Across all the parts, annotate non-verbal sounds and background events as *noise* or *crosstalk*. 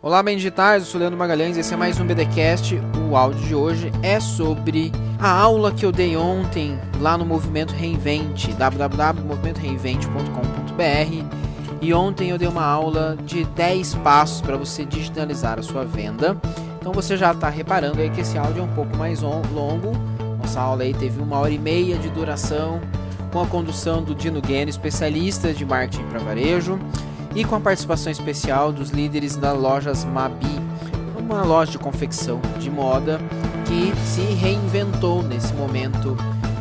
Olá, bem digitais, eu sou Leandro Magalhães, esse é mais um BDcast. O áudio de hoje é sobre a aula que eu dei ontem lá no Movimento Reinvente, www.movimentoreinvente.com.br. E ontem eu dei uma aula de 10 passos para você digitalizar a sua venda. Então você já está reparando aí que esse áudio é um pouco mais longo. Nossa aula aí teve uma hora e meia de duração, com a condução do Dino Guene, especialista de marketing para varejo e com a participação especial dos líderes da lojas Mabi, uma loja de confecção de moda que se reinventou nesse momento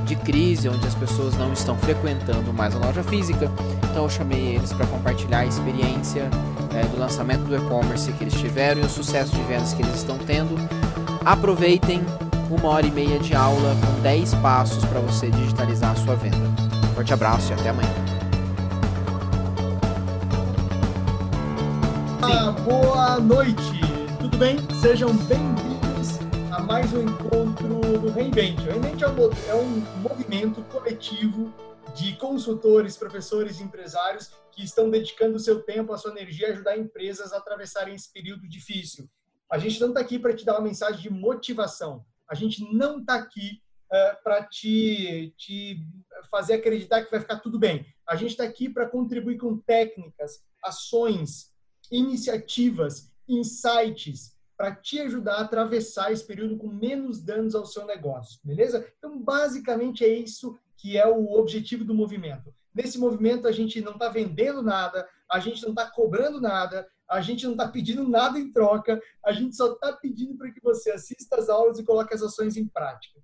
de crise, onde as pessoas não estão frequentando mais a loja física. Então eu chamei eles para compartilhar a experiência é, do lançamento do e-commerce que eles tiveram e o sucesso de vendas que eles estão tendo. Aproveitem uma hora e meia de aula com 10 passos para você digitalizar a sua venda. Forte abraço e até amanhã. Boa noite, tudo bem? Sejam bem-vindos a mais um encontro do Reinvente. O Reinvente é um, é um movimento coletivo de consultores, professores e empresários que estão dedicando o seu tempo, a sua energia a ajudar empresas a atravessarem esse período difícil. A gente não está aqui para te dar uma mensagem de motivação. A gente não está aqui uh, é, para te, te fazer acreditar que vai ficar tudo bem. A gente está aqui para contribuir com técnicas, ações, iniciativas, insights para te ajudar a atravessar esse período com menos danos ao seu negócio, beleza? Então, basicamente é isso que é o objetivo do movimento. Nesse movimento, a gente não está vendendo nada, a gente não está cobrando nada, a gente não está pedindo nada em troca, a gente só está pedindo para que você assista as aulas e coloque as ações em prática.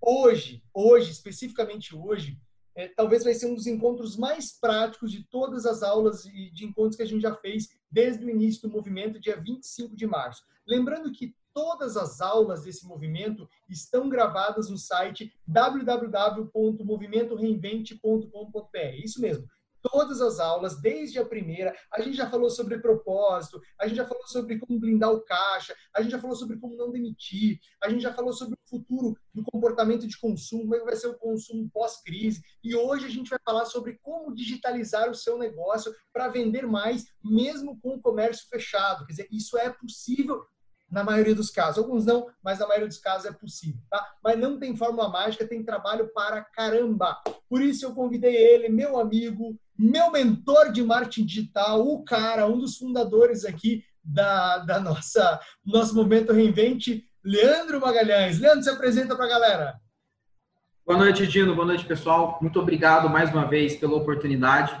Hoje, hoje, especificamente hoje, é, talvez vai ser um dos encontros mais práticos de todas as aulas e de encontros que a gente já fez desde o início do movimento, dia 25 de março. Lembrando que todas as aulas desse movimento estão gravadas no site www.movimentoreinvente.com.br. Isso mesmo todas as aulas, desde a primeira. A gente já falou sobre propósito, a gente já falou sobre como blindar o caixa, a gente já falou sobre como não demitir, a gente já falou sobre o futuro do comportamento de consumo, como é vai ser o consumo pós-crise. E hoje a gente vai falar sobre como digitalizar o seu negócio para vender mais, mesmo com o comércio fechado. Quer dizer, isso é possível na maioria dos casos. Alguns não, mas na maioria dos casos é possível, tá? Mas não tem fórmula mágica, tem trabalho para caramba. Por isso eu convidei ele, meu amigo, meu mentor de marketing digital, o cara, um dos fundadores aqui da, da nossa nosso momento reinvente, Leandro Magalhães. Leandro, se apresenta para a galera. Boa noite, Dino. Boa noite, pessoal. Muito obrigado mais uma vez pela oportunidade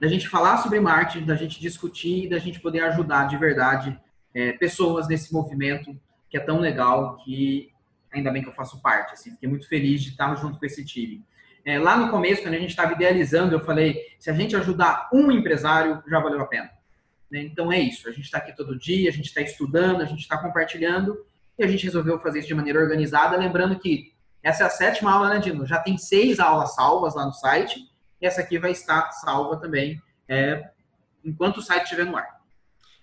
da gente falar sobre marketing, da gente discutir e da gente poder ajudar de verdade é, pessoas nesse movimento que é tão legal, que ainda bem que eu faço parte. Assim, fiquei muito feliz de estar junto com esse time. É, lá no começo, quando a gente estava idealizando, eu falei: se a gente ajudar um empresário, já valeu a pena. Né? Então é isso. A gente está aqui todo dia, a gente está estudando, a gente está compartilhando e a gente resolveu fazer isso de maneira organizada. Lembrando que essa é a sétima aula, né, Dino? Já tem seis aulas salvas lá no site e essa aqui vai estar salva também é, enquanto o site estiver no ar.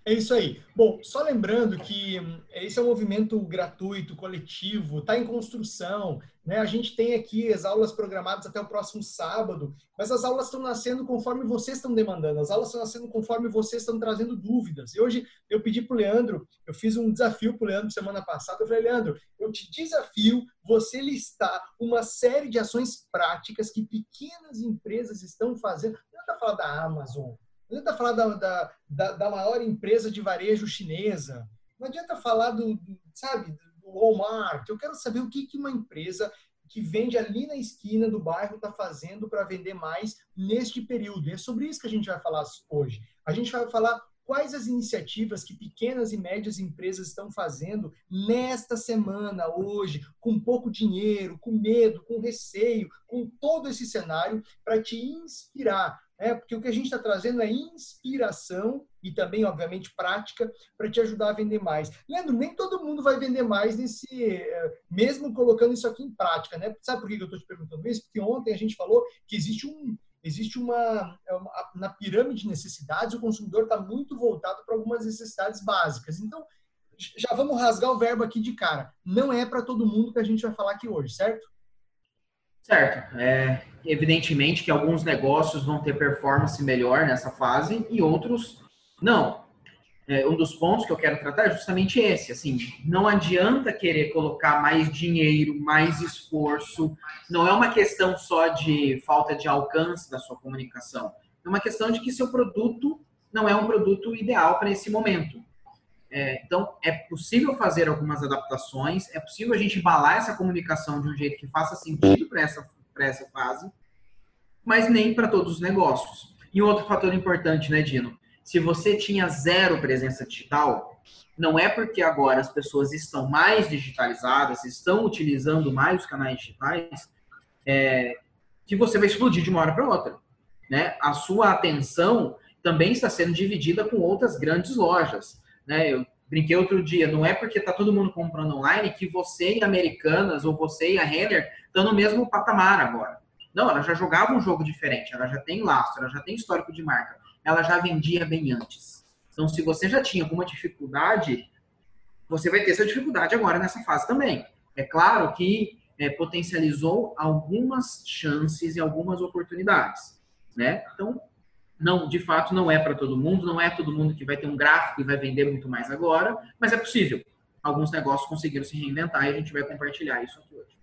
É isso aí. Bom, só lembrando que hum, esse é um movimento gratuito, coletivo, está em construção. Né? A gente tem aqui as aulas programadas até o próximo sábado, mas as aulas estão nascendo conforme vocês estão demandando, as aulas estão nascendo conforme vocês estão trazendo dúvidas. E hoje eu pedi para o Leandro, eu fiz um desafio para o Leandro semana passada. Eu falei, Leandro, eu te desafio você listar uma série de ações práticas que pequenas empresas estão fazendo. Não está falando da Amazon, não adianta falar da, da, da, da maior empresa de varejo chinesa. Não adianta falar do, sabe, do Walmart. Eu quero saber o que, que uma empresa que vende ali na esquina do bairro está fazendo para vender mais neste período. E é sobre isso que a gente vai falar hoje. A gente vai falar quais as iniciativas que pequenas e médias empresas estão fazendo nesta semana, hoje, com pouco dinheiro, com medo, com receio, com todo esse cenário, para te inspirar é, porque o que a gente está trazendo é inspiração e também, obviamente, prática para te ajudar a vender mais. Leandro, nem todo mundo vai vender mais nesse, é, mesmo colocando isso aqui em prática, né? Sabe por que eu estou te perguntando isso? Porque ontem a gente falou que existe um, existe uma, é uma na pirâmide de necessidades, o consumidor está muito voltado para algumas necessidades básicas. Então, já vamos rasgar o verbo aqui de cara. Não é para todo mundo que a gente vai falar aqui hoje, certo? Certo. É, evidentemente que alguns negócios vão ter performance melhor nessa fase e outros não. é, um dos pontos que eu quero tratar é justamente esse. Assim, não adianta querer colocar mais dinheiro, mais esforço. Não é uma questão só de falta de alcance da sua comunicação. É uma questão de que seu produto não é um produto ideal para esse momento. É, então, é possível fazer algumas adaptações, é possível a gente embalar essa comunicação de um jeito que faça sentido para essa, essa fase, mas nem para todos os negócios. E outro fator importante, né, Dino? Se você tinha zero presença digital, não é porque agora as pessoas estão mais digitalizadas, estão utilizando mais os canais digitais, é, que você vai explodir de uma hora para outra. Né? A sua atenção também está sendo dividida com outras grandes lojas. Né? Eu brinquei outro dia, não é porque está todo mundo comprando online que você e Americanas ou você e a Renner estão no mesmo patamar agora. Não, ela já jogava um jogo diferente, ela já tem lastro, ela já tem histórico de marca, ela já vendia bem antes. Então, se você já tinha alguma dificuldade, você vai ter essa dificuldade agora nessa fase também. É claro que é, potencializou algumas chances e algumas oportunidades, né? Então, não, de fato, não é para todo mundo, não é todo mundo que vai ter um gráfico e vai vender muito mais agora, mas é possível. Alguns negócios conseguiram se reinventar e a gente vai compartilhar isso aqui hoje.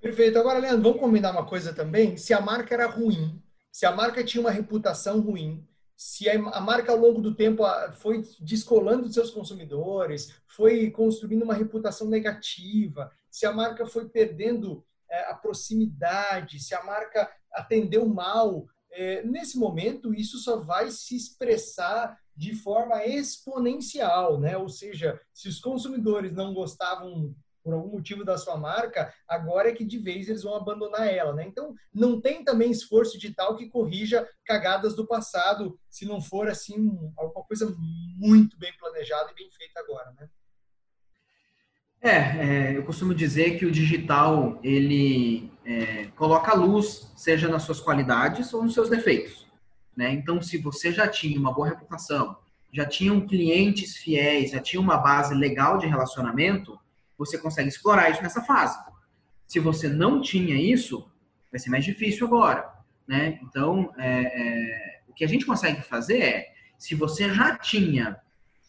Perfeito. Agora, Leandro, vamos combinar uma coisa também. Se a marca era ruim, se a marca tinha uma reputação ruim, se a marca ao longo do tempo foi descolando dos seus consumidores, foi construindo uma reputação negativa, se a marca foi perdendo é, a proximidade, se a marca atendeu mal é, nesse momento, isso só vai se expressar de forma exponencial, né? Ou seja, se os consumidores não gostavam por algum motivo da sua marca, agora é que de vez eles vão abandonar ela, né? Então, não tem também esforço digital que corrija cagadas do passado, se não for assim alguma coisa muito bem planejada e bem feita agora, né? É, é, eu costumo dizer que o digital ele é, coloca luz, seja nas suas qualidades ou nos seus defeitos. Né? Então, se você já tinha uma boa reputação, já tinham clientes fiéis, já tinha uma base legal de relacionamento, você consegue explorar isso nessa fase. Se você não tinha isso, vai ser mais difícil agora. Né? Então, é, é, o que a gente consegue fazer é, se você já tinha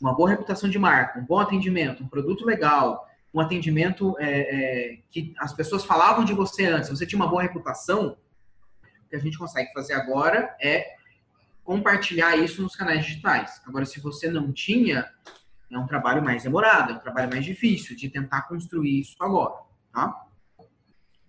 uma boa reputação de marca, um bom atendimento, um produto legal, um atendimento é, é, que as pessoas falavam de você antes, você tinha uma boa reputação, o que a gente consegue fazer agora é compartilhar isso nos canais digitais. Agora, se você não tinha, é um trabalho mais demorado, é um trabalho mais difícil de tentar construir isso agora, tá?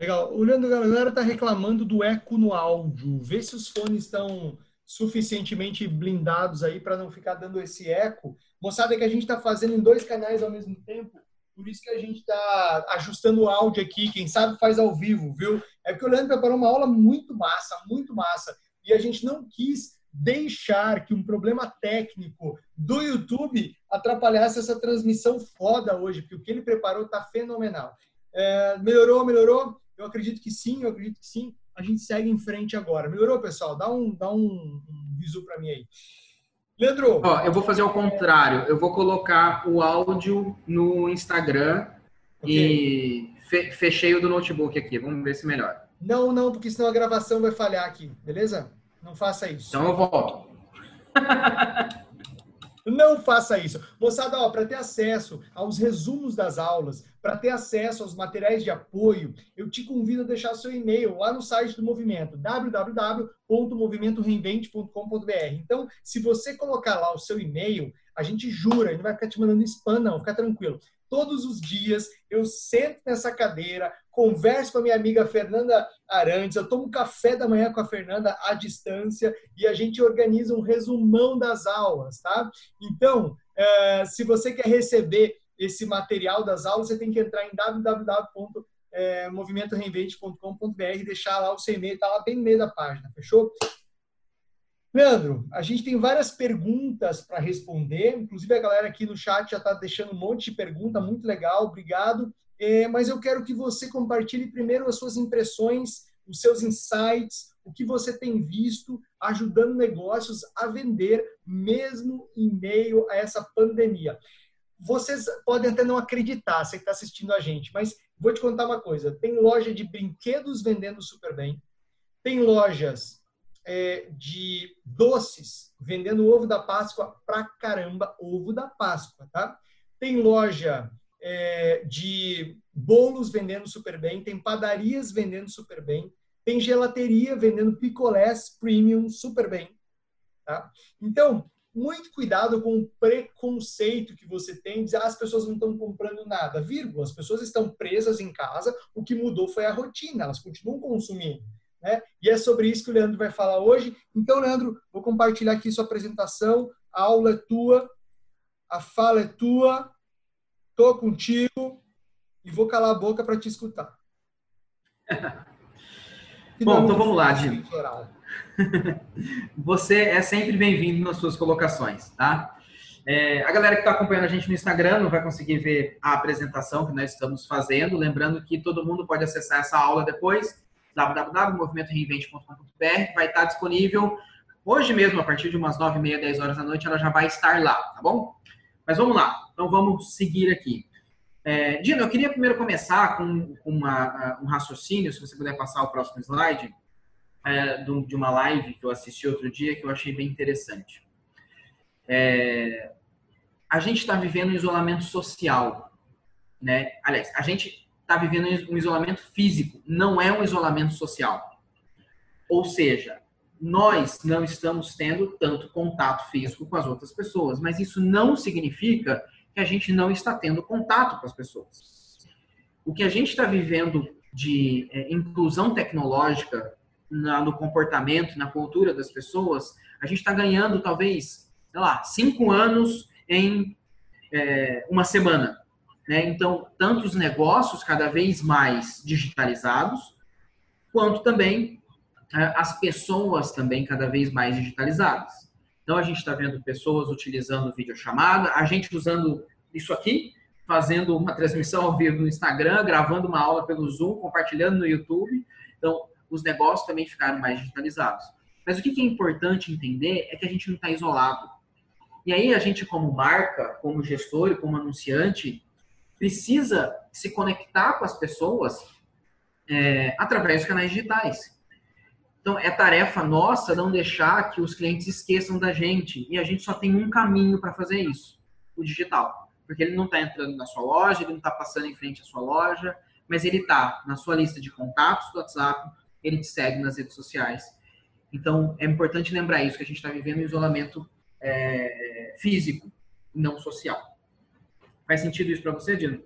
Legal. O Leandro, galera está reclamando do eco no áudio. Vê se os fones estão suficientemente blindados aí para não ficar dando esse eco. Moçada, é que a gente está fazendo em dois canais ao mesmo tempo. Por isso que a gente está ajustando o áudio aqui. Quem sabe faz ao vivo, viu? É porque o Leandro preparou uma aula muito massa, muito massa. E a gente não quis deixar que um problema técnico do YouTube atrapalhasse essa transmissão foda hoje, porque o que ele preparou está fenomenal. É, melhorou, melhorou? Eu acredito que sim, eu acredito que sim. A gente segue em frente agora. Melhorou, pessoal? Dá um, dá um, um para mim aí. Leandro. Ó, eu vou fazer o contrário. Eu vou colocar o áudio no Instagram okay. e fe fechei o do notebook aqui. Vamos ver se melhora. Não, não, porque senão a gravação vai falhar aqui, beleza? Não faça isso. Então eu volto. *laughs* Não faça isso. Moçada, para ter acesso aos resumos das aulas, para ter acesso aos materiais de apoio, eu te convido a deixar seu e-mail lá no site do Movimento, www.movimentoreinvente.com.br. Então, se você colocar lá o seu e-mail, a gente jura, não vai ficar te mandando spam, não, fica tranquilo todos os dias, eu sento nessa cadeira, converso com a minha amiga Fernanda Arantes, eu tomo café da manhã com a Fernanda à distância e a gente organiza um resumão das aulas, tá? Então, é, se você quer receber esse material das aulas, você tem que entrar em www.movimentoreinvente.com.br e deixar lá o seu e-mail, tá lá bem no meio da página, fechou? Leandro, a gente tem várias perguntas para responder, inclusive a galera aqui no chat já está deixando um monte de pergunta, muito legal, obrigado. É, mas eu quero que você compartilhe primeiro as suas impressões, os seus insights, o que você tem visto ajudando negócios a vender, mesmo em meio a essa pandemia. Vocês podem até não acreditar, você que está assistindo a gente, mas vou te contar uma coisa: tem loja de brinquedos vendendo super bem, tem lojas é, de doces, vendendo ovo da Páscoa pra caramba, ovo da Páscoa, tá? Tem loja é, de bolos vendendo super bem, tem padarias vendendo super bem, tem gelateria vendendo picolés premium super bem, tá? Então, muito cuidado com o preconceito que você tem, dizer ah, as pessoas não estão comprando nada, vírgula, as pessoas estão presas em casa, o que mudou foi a rotina, elas continuam consumindo. Né? E é sobre isso que o Leandro vai falar hoje. Então, Leandro, vou compartilhar aqui sua apresentação. A aula é tua, a fala é tua, tô contigo e vou calar a boca para te escutar. *laughs* Bom, então vamos lá, Dino. *laughs* Você é sempre bem-vindo nas suas colocações, tá? É, a galera que está acompanhando a gente no Instagram não vai conseguir ver a apresentação que nós estamos fazendo. Lembrando que todo mundo pode acessar essa aula depois www.movimentoreinvente.com.br, vai estar disponível hoje mesmo, a partir de umas 9 e meia, 10 horas da noite, ela já vai estar lá, tá bom? Mas vamos lá, então vamos seguir aqui. É, Dino, eu queria primeiro começar com uma, um raciocínio, se você puder passar o próximo slide, é, de uma live que eu assisti outro dia que eu achei bem interessante. É, a gente está vivendo um isolamento social, né? Aliás, a gente está vivendo um isolamento físico, não é um isolamento social. Ou seja, nós não estamos tendo tanto contato físico com as outras pessoas, mas isso não significa que a gente não está tendo contato com as pessoas. O que a gente está vivendo de é, inclusão tecnológica na, no comportamento, na cultura das pessoas, a gente está ganhando talvez, sei lá, cinco anos em é, uma semana. Né? Então, tanto os negócios cada vez mais digitalizados, quanto também é, as pessoas também cada vez mais digitalizadas. Então, a gente está vendo pessoas utilizando videochamada, a gente usando isso aqui, fazendo uma transmissão ao vivo no Instagram, gravando uma aula pelo Zoom, compartilhando no YouTube. Então, os negócios também ficaram mais digitalizados. Mas o que é importante entender é que a gente não está isolado. E aí, a gente, como marca, como gestor e como anunciante, precisa se conectar com as pessoas é, através dos canais digitais. Então, é tarefa nossa não deixar que os clientes esqueçam da gente. E a gente só tem um caminho para fazer isso: o digital. Porque ele não está entrando na sua loja, ele não está passando em frente à sua loja, mas ele está na sua lista de contatos do WhatsApp, ele te segue nas redes sociais. Então, é importante lembrar isso, que a gente está vivendo um isolamento é, físico, não social. Faz sentido isso para você, Dino?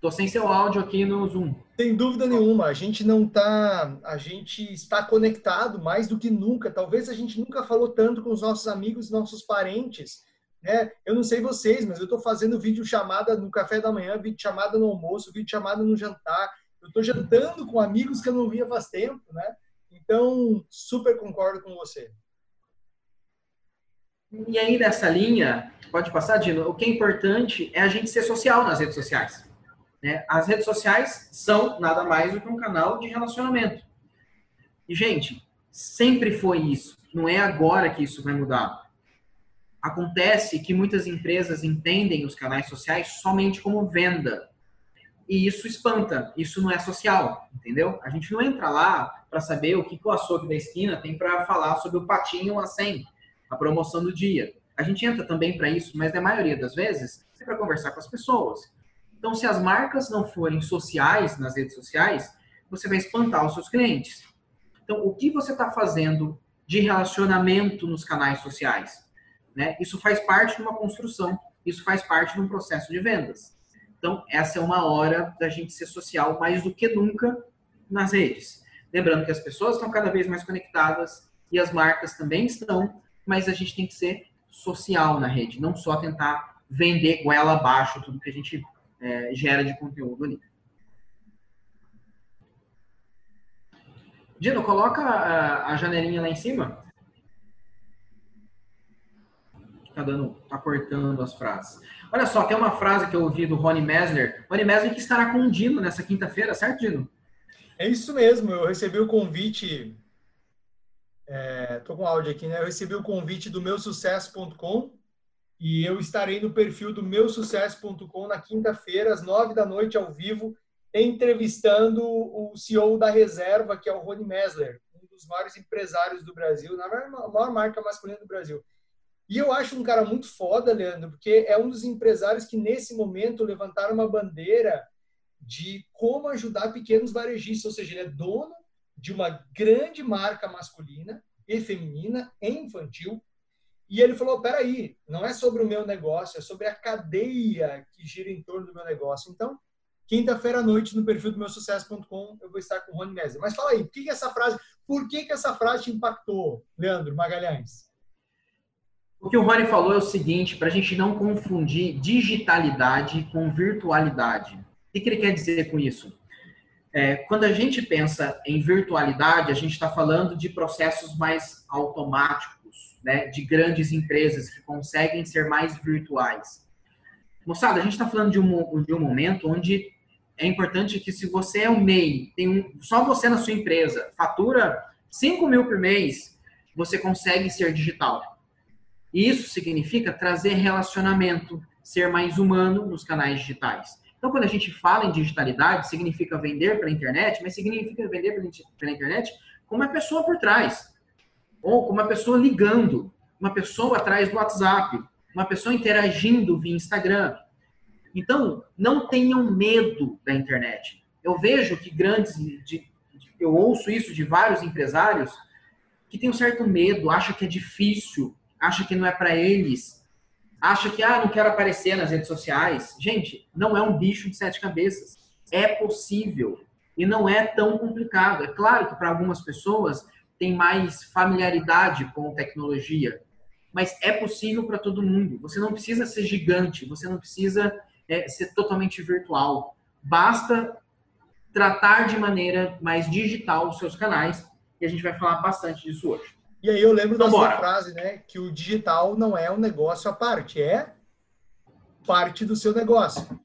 Tô sem seu áudio aqui no Zoom. Sem dúvida nenhuma, a gente não tá, a gente está conectado mais do que nunca. Talvez a gente nunca falou tanto com os nossos amigos, nossos parentes. Né? Eu não sei vocês, mas eu estou fazendo vídeo chamada no café da manhã, vídeo chamada no almoço, vídeo chamada no jantar. Eu estou jantando com amigos que eu não via faz tempo, né? Então, super concordo com você. E aí, nessa linha, pode passar, Dino, o que é importante é a gente ser social nas redes sociais. Né? As redes sociais são nada mais do que um canal de relacionamento. E, gente, sempre foi isso. Não é agora que isso vai mudar. Acontece que muitas empresas entendem os canais sociais somente como venda. E isso espanta, isso não é social, entendeu? A gente não entra lá para saber o que o açougue da esquina tem para falar sobre o patinho a 100 a promoção do dia. A gente entra também para isso, mas na maioria das vezes é para conversar com as pessoas. Então, se as marcas não forem sociais nas redes sociais, você vai espantar os seus clientes. Então, o que você está fazendo de relacionamento nos canais sociais? Né? Isso faz parte de uma construção, isso faz parte de um processo de vendas. Então, essa é uma hora da gente ser social mais do que nunca nas redes. Lembrando que as pessoas estão cada vez mais conectadas e as marcas também estão, mas a gente tem que ser social na rede, não só tentar vender goela abaixo tudo que a gente é, gera de conteúdo ali. Dino, coloca a, a janelinha lá em cima. Tá dando, tá cortando as frases. Olha só, tem uma frase que eu ouvi do Rony Messler. Rony Messler que estará com o Dino nessa quinta-feira, certo, Dino? É isso mesmo. Eu recebi o convite É, com áudio aqui, né? Eu recebi o convite do meusucesso.com e eu estarei no perfil do meusucesso.com na quinta-feira, às nove da noite, ao vivo, entrevistando o CEO da Reserva, que é o Rony Messler, um dos maiores empresários do Brasil, na maior marca masculina do Brasil. E eu acho um cara muito foda, Leandro, porque é um dos empresários que nesse momento levantaram uma bandeira de como ajudar pequenos varejistas, ou seja, ele é dono de uma grande marca masculina e feminina e infantil. E ele falou: peraí, não é sobre o meu negócio, é sobre a cadeia que gira em torno do meu negócio. Então, quinta-feira à noite, no perfil do meu sucesso.com, eu vou estar com o Rony Messer. Mas fala aí, por que, que essa frase, por que, que essa frase te impactou, Leandro Magalhães? O que o Rony falou é o seguinte, para a gente não confundir digitalidade com virtualidade. O que, que ele quer dizer com isso? É, quando a gente pensa em virtualidade, a gente está falando de processos mais automáticos, né, de grandes empresas que conseguem ser mais virtuais. Moçada, a gente está falando de um, de um momento onde é importante que se você é um MEI, tem um, só você na sua empresa, fatura 5 mil por mês, você consegue ser digital. Isso significa trazer relacionamento, ser mais humano nos canais digitais. Então, quando a gente fala em digitalidade, significa vender pela internet, mas significa vender pela internet com uma pessoa por trás, ou com uma pessoa ligando, uma pessoa atrás do WhatsApp, uma pessoa interagindo via Instagram. Então, não tenham medo da internet. Eu vejo que grandes, de, eu ouço isso de vários empresários que têm um certo medo, acham que é difícil, acha que não é para eles, acha que, ah, não quero aparecer nas redes sociais. Gente, não é um bicho de sete cabeças. É possível e não é tão complicado. É claro que para algumas pessoas tem mais familiaridade com tecnologia, mas é possível para todo mundo. Você não precisa ser gigante, você não precisa é, ser totalmente virtual. Basta tratar de maneira mais digital os seus canais e a gente vai falar bastante disso hoje. E aí eu lembro então, da sua frase, né? Que o digital não é um negócio à parte, é parte do seu negócio.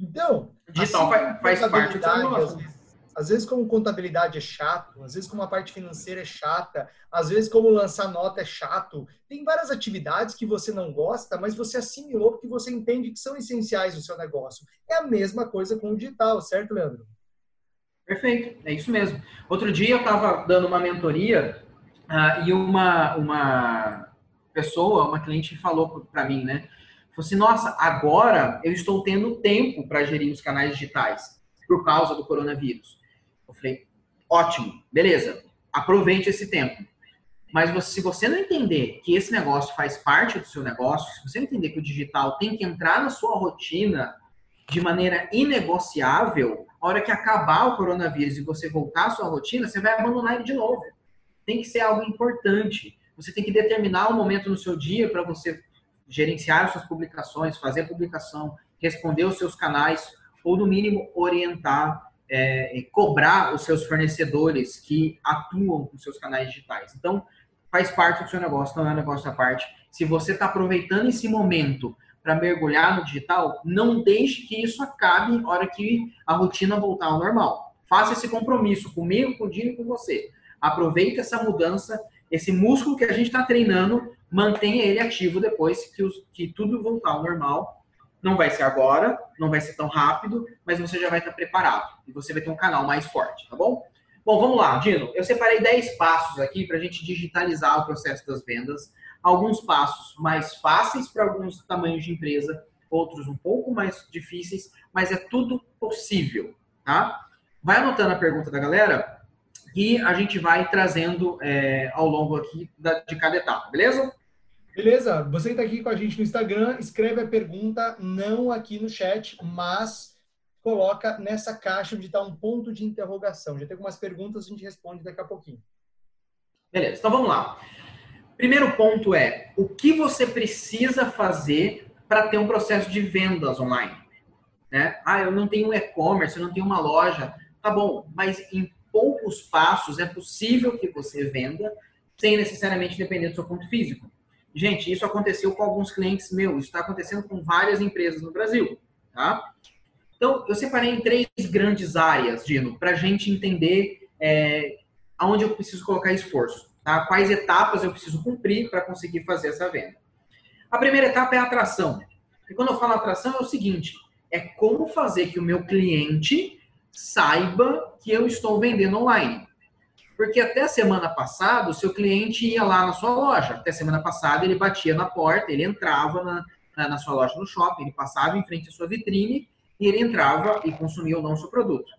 Então, o digital assim, faz, faz parte do seu negócio. Às vezes, às vezes, como contabilidade é chato, às vezes como a parte financeira é chata, às vezes como lançar nota é chato. Tem várias atividades que você não gosta, mas você assimilou porque você entende que são essenciais no seu negócio. É a mesma coisa com o digital, certo, Leandro? Perfeito, é isso mesmo. Outro dia eu estava dando uma mentoria ah, e uma, uma pessoa, uma cliente falou para mim, né? Falou assim, nossa, agora eu estou tendo tempo para gerir os canais digitais por causa do coronavírus. Eu falei, ótimo, beleza, aproveite esse tempo. Mas você, se você não entender que esse negócio faz parte do seu negócio, se você entender que o digital tem que entrar na sua rotina de maneira inegociável, a hora que acabar o coronavírus e você voltar à sua rotina, você vai abandonar ele de novo tem que ser algo importante. Você tem que determinar um momento no seu dia para você gerenciar suas publicações, fazer publicação, responder os seus canais, ou no mínimo orientar é, cobrar os seus fornecedores que atuam com seus canais digitais. Então, faz parte do seu negócio, não é um negócio à parte. Se você está aproveitando esse momento para mergulhar no digital, não deixe que isso acabe na hora que a rotina voltar ao normal. Faça esse compromisso comigo, com o Dino e com você. Aproveita essa mudança, esse músculo que a gente está treinando, mantenha ele ativo depois que, os, que tudo voltar ao normal. Não vai ser agora, não vai ser tão rápido, mas você já vai estar preparado e você vai ter um canal mais forte, tá bom? Bom, vamos lá, Dino. Eu separei 10 passos aqui para a gente digitalizar o processo das vendas. Alguns passos mais fáceis para alguns tamanhos de empresa, outros um pouco mais difíceis, mas é tudo possível, tá? Vai anotando a pergunta da galera e a gente vai trazendo é, ao longo aqui da, de cada etapa, beleza? Beleza. Você está aqui com a gente no Instagram, escreve a pergunta não aqui no chat, mas coloca nessa caixa onde está um ponto de interrogação. Já tem algumas perguntas, a gente responde daqui a pouquinho. Beleza, então vamos lá. Primeiro ponto é, o que você precisa fazer para ter um processo de vendas online? Né? Ah, eu não tenho e-commerce, eu não tenho uma loja. Tá bom, mas em poucos passos é possível que você venda sem necessariamente depender do seu ponto físico. Gente, isso aconteceu com alguns clientes meus, está acontecendo com várias empresas no Brasil, tá? Então, eu separei em três grandes áreas, Dino, para a gente entender é, aonde eu preciso colocar esforço, tá? Quais etapas eu preciso cumprir para conseguir fazer essa venda. A primeira etapa é a atração. E quando eu falo atração, é o seguinte: é como fazer que o meu cliente saiba que eu estou vendendo online. Porque até semana passada, o seu cliente ia lá na sua loja. Até semana passada, ele batia na porta, ele entrava na, na, na sua loja no shopping, ele passava em frente à sua vitrine e ele entrava e consumia ou não o seu produto.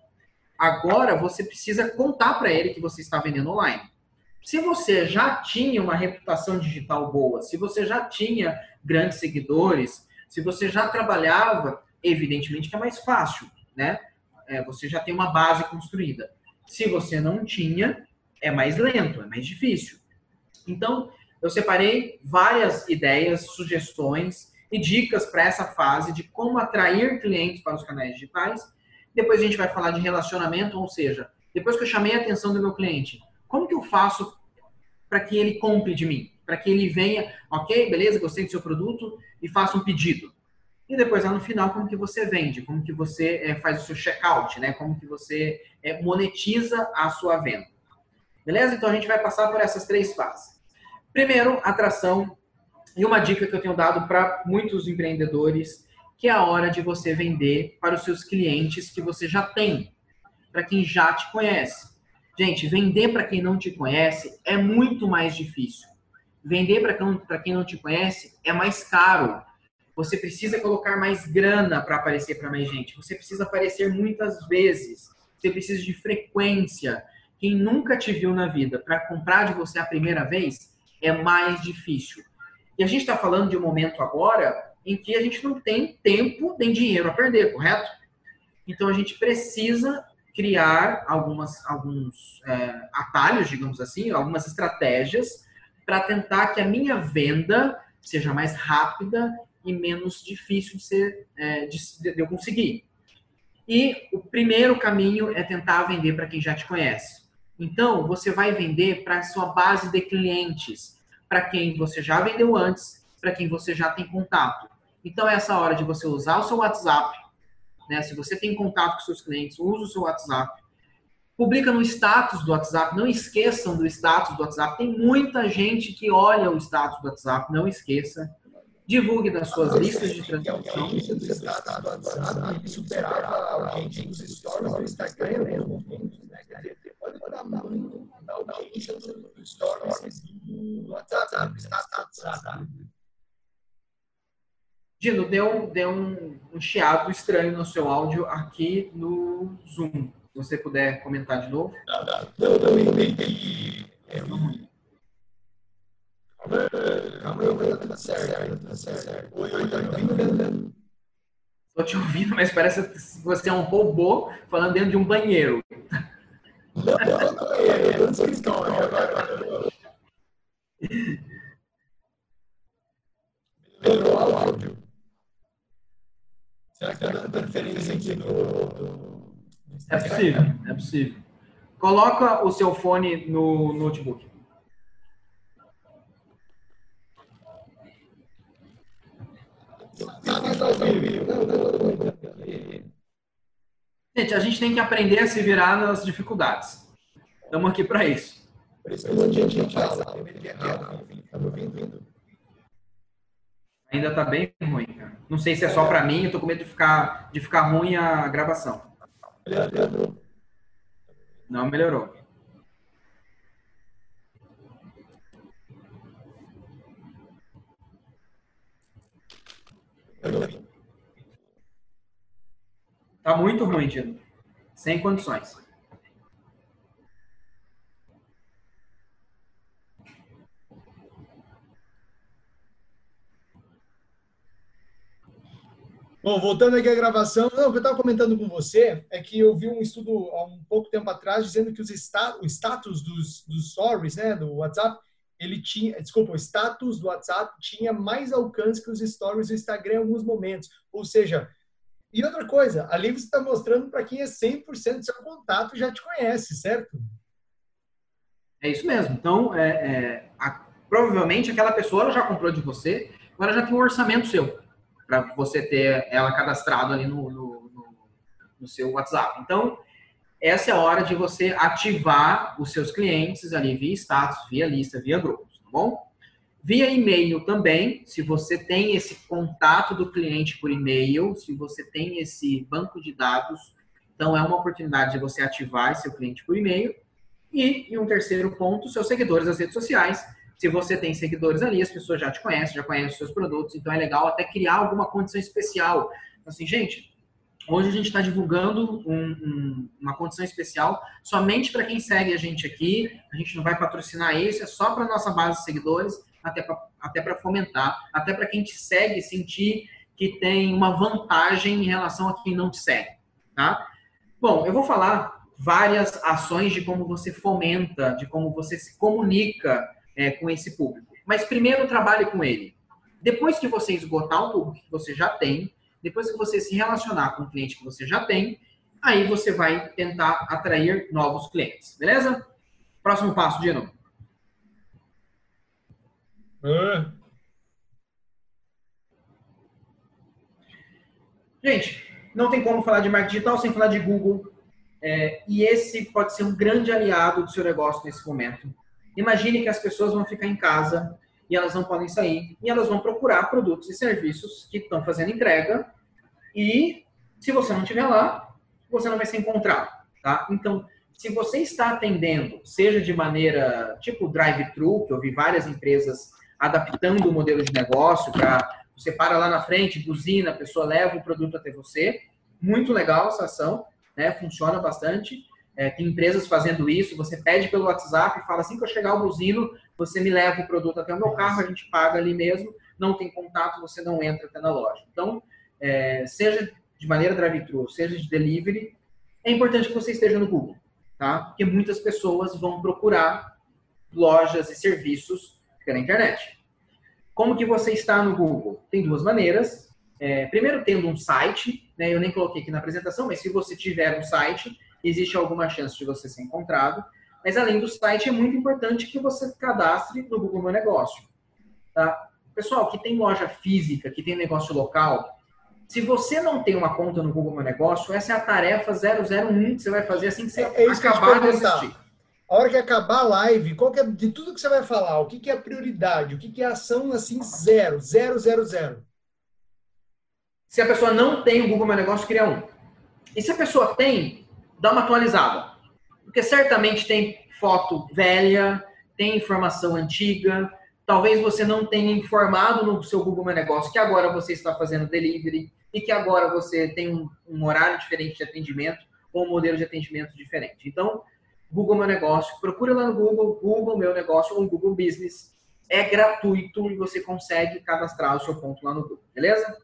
Agora, você precisa contar para ele que você está vendendo online. Se você já tinha uma reputação digital boa, se você já tinha grandes seguidores, se você já trabalhava, evidentemente que é mais fácil, né? É, você já tem uma base construída. Se você não tinha, é mais lento, é mais difícil. Então, eu separei várias ideias, sugestões e dicas para essa fase de como atrair clientes para os canais digitais. Depois a gente vai falar de relacionamento, ou seja, depois que eu chamei a atenção do meu cliente, como que eu faço para que ele compre de mim? Para que ele venha, ok, beleza, gostei do seu produto e faça um pedido. E depois lá no final, como que você vende, como que você é, faz o seu checkout, né? Como que você é, monetiza a sua venda. Beleza? Então a gente vai passar por essas três fases. Primeiro, atração. E uma dica que eu tenho dado para muitos empreendedores, que é a hora de você vender para os seus clientes que você já tem, para quem já te conhece. Gente, vender para quem não te conhece é muito mais difícil. Vender para quem não te conhece é mais caro. Você precisa colocar mais grana para aparecer para mais gente. Você precisa aparecer muitas vezes. Você precisa de frequência quem nunca te viu na vida para comprar de você a primeira vez é mais difícil. E a gente está falando de um momento agora em que a gente não tem tempo nem dinheiro a perder, correto? Então a gente precisa criar algumas, alguns é, atalhos, digamos assim, algumas estratégias para tentar que a minha venda seja mais rápida e menos difícil de, ser, é, de, de eu conseguir. E o primeiro caminho é tentar vender para quem já te conhece. Então, você vai vender para a sua base de clientes, para quem você já vendeu antes, para quem você já tem contato. Então, é essa hora de você usar o seu WhatsApp. Né? Se você tem contato com seus clientes, use o seu WhatsApp. Publica no status do WhatsApp. Não esqueçam do status do WhatsApp. Tem muita gente que olha o status do WhatsApp. Não esqueça. Divulgue nas suas listas de transmissão. Dino, deu, deu um, um chiado estranho no seu áudio aqui no Zoom. Se você puder comentar de novo. Não, não, não, entendi. É ruim. Ouvindo? Tô te ouvindo, mas parece que você é um robô falando dentro de um banheiro. Melhorou o áudio. Será que está dando diferença aqui no. É possível, é possível. Coloca o seu fone no notebook. Gente, a gente tem que aprender a se virar nas dificuldades. Estamos aqui para isso. Ainda está bem ruim, cara. Não sei se é só para mim, eu tô com medo de ficar, de ficar ruim a gravação. Não melhorou. Tá muito ruim, Tino. Sem condições. Bom, voltando aqui à gravação, não, o que eu estava comentando com você é que eu vi um estudo há um pouco tempo atrás dizendo que os o status dos, dos stories, né, do WhatsApp, ele tinha, desculpa, o status do WhatsApp tinha mais alcance que os stories do Instagram em alguns momentos. Ou seja, e outra coisa, ali você está mostrando para quem é 100% do seu contato já te conhece, certo? É isso mesmo. Então, é, é a, provavelmente aquela pessoa já comprou de você, agora já tem um orçamento seu para você ter ela cadastrado ali no, no, no, no seu WhatsApp. Então, essa é a hora de você ativar os seus clientes ali via status, via lista, via grupos, tá bom? Via e-mail também, se você tem esse contato do cliente por e-mail, se você tem esse banco de dados, Então, é uma oportunidade de você ativar seu cliente por e-mail. E, em um terceiro ponto, seus seguidores nas redes sociais. Se você tem seguidores ali, as pessoas já te conhecem, já conhecem os seus produtos, então é legal até criar alguma condição especial. Assim, gente, hoje a gente está divulgando um, um, uma condição especial somente para quem segue a gente aqui. A gente não vai patrocinar isso, é só para nossa base de seguidores, até para até fomentar, até para quem te segue sentir que tem uma vantagem em relação a quem não te segue, tá? Bom, eu vou falar várias ações de como você fomenta, de como você se comunica é, com esse público. Mas primeiro trabalhe com ele. Depois que você esgotar o público que você já tem, depois que você se relacionar com o cliente que você já tem, aí você vai tentar atrair novos clientes, beleza? Próximo passo, Dino. Uh. Gente, não tem como falar de marketing digital sem falar de Google. É, e esse pode ser um grande aliado do seu negócio nesse momento. Imagine que as pessoas vão ficar em casa e elas não podem sair e elas vão procurar produtos e serviços que estão fazendo entrega e se você não estiver lá, você não vai ser encontrado, tá? Então, se você está atendendo, seja de maneira tipo drive-thru, que eu vi várias empresas adaptando o modelo de negócio para você para lá na frente, buzina, a pessoa leva o produto até você. Muito legal essa ação, né? Funciona bastante. É, tem empresas fazendo isso. Você pede pelo WhatsApp e fala assim que eu chegar o buzino, você me leva o produto até o meu carro, a gente paga ali mesmo. Não tem contato, você não entra até na loja. Então, é, seja de maneira drive-thru, seja de delivery, é importante que você esteja no Google, tá? Porque muitas pessoas vão procurar lojas e serviços pela internet. Como que você está no Google? Tem duas maneiras. É, primeiro, tendo um site, né? Eu nem coloquei aqui na apresentação, mas se você tiver um site, existe alguma chance de você ser encontrado. Mas além do site, é muito importante que você cadastre no Google Meu Negócio. Tá? Pessoal, que tem loja física, que tem negócio local, se você não tem uma conta no Google Meu Negócio, essa é a tarefa 001 que você vai fazer assim que você é, é acabar de assistir. A hora que acabar a live, qual é, de tudo que você vai falar, o que, que é a prioridade, o que, que é ação assim zero, zero, zero, zero? Se a pessoa não tem o Google Meu Negócio, cria um. E se a pessoa tem, dá uma atualizada. Porque certamente tem foto velha, tem informação antiga, talvez você não tenha informado no seu Google Meu Negócio que agora você está fazendo delivery e que agora você tem um, um horário diferente de atendimento ou um modelo de atendimento diferente. Então, Google Meu Negócio, procura lá no Google, Google Meu Negócio ou Google Business. É gratuito e você consegue cadastrar o seu ponto lá no Google, beleza?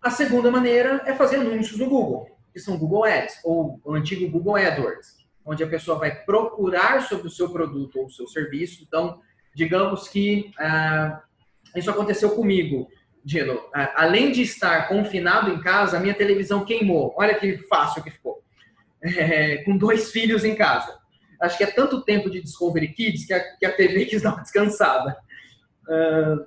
A segunda maneira é fazer anúncios no Google, que são Google Ads, ou o antigo Google AdWords, onde a pessoa vai procurar sobre o seu produto ou o seu serviço. Então, digamos que ah, isso aconteceu comigo, Dino. Ah, além de estar confinado em casa, a minha televisão queimou. Olha que fácil que ficou é, com dois *laughs* filhos em casa. Acho que é tanto tempo de Discovery Kids que a, que a TV quis dar uma descansada. Uh,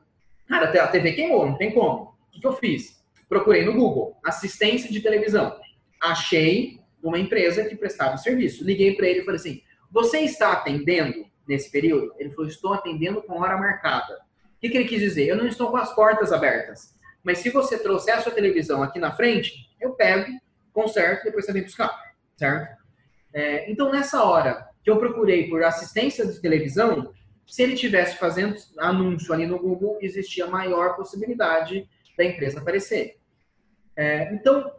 cara, a TV queimou, não tem como. O que, que eu fiz? Procurei no Google, assistência de televisão. Achei uma empresa que prestava serviço. Liguei para ele e falei assim: Você está atendendo nesse período? Ele falou: Estou atendendo com hora marcada. O que, que ele quis dizer? Eu não estou com as portas abertas. Mas se você trouxer a sua televisão aqui na frente, eu pego, conserto depois você vem buscar certo? É, então, nessa hora que eu procurei por assistência de televisão, se ele tivesse fazendo anúncio ali no Google, existia maior possibilidade da empresa aparecer. É, então,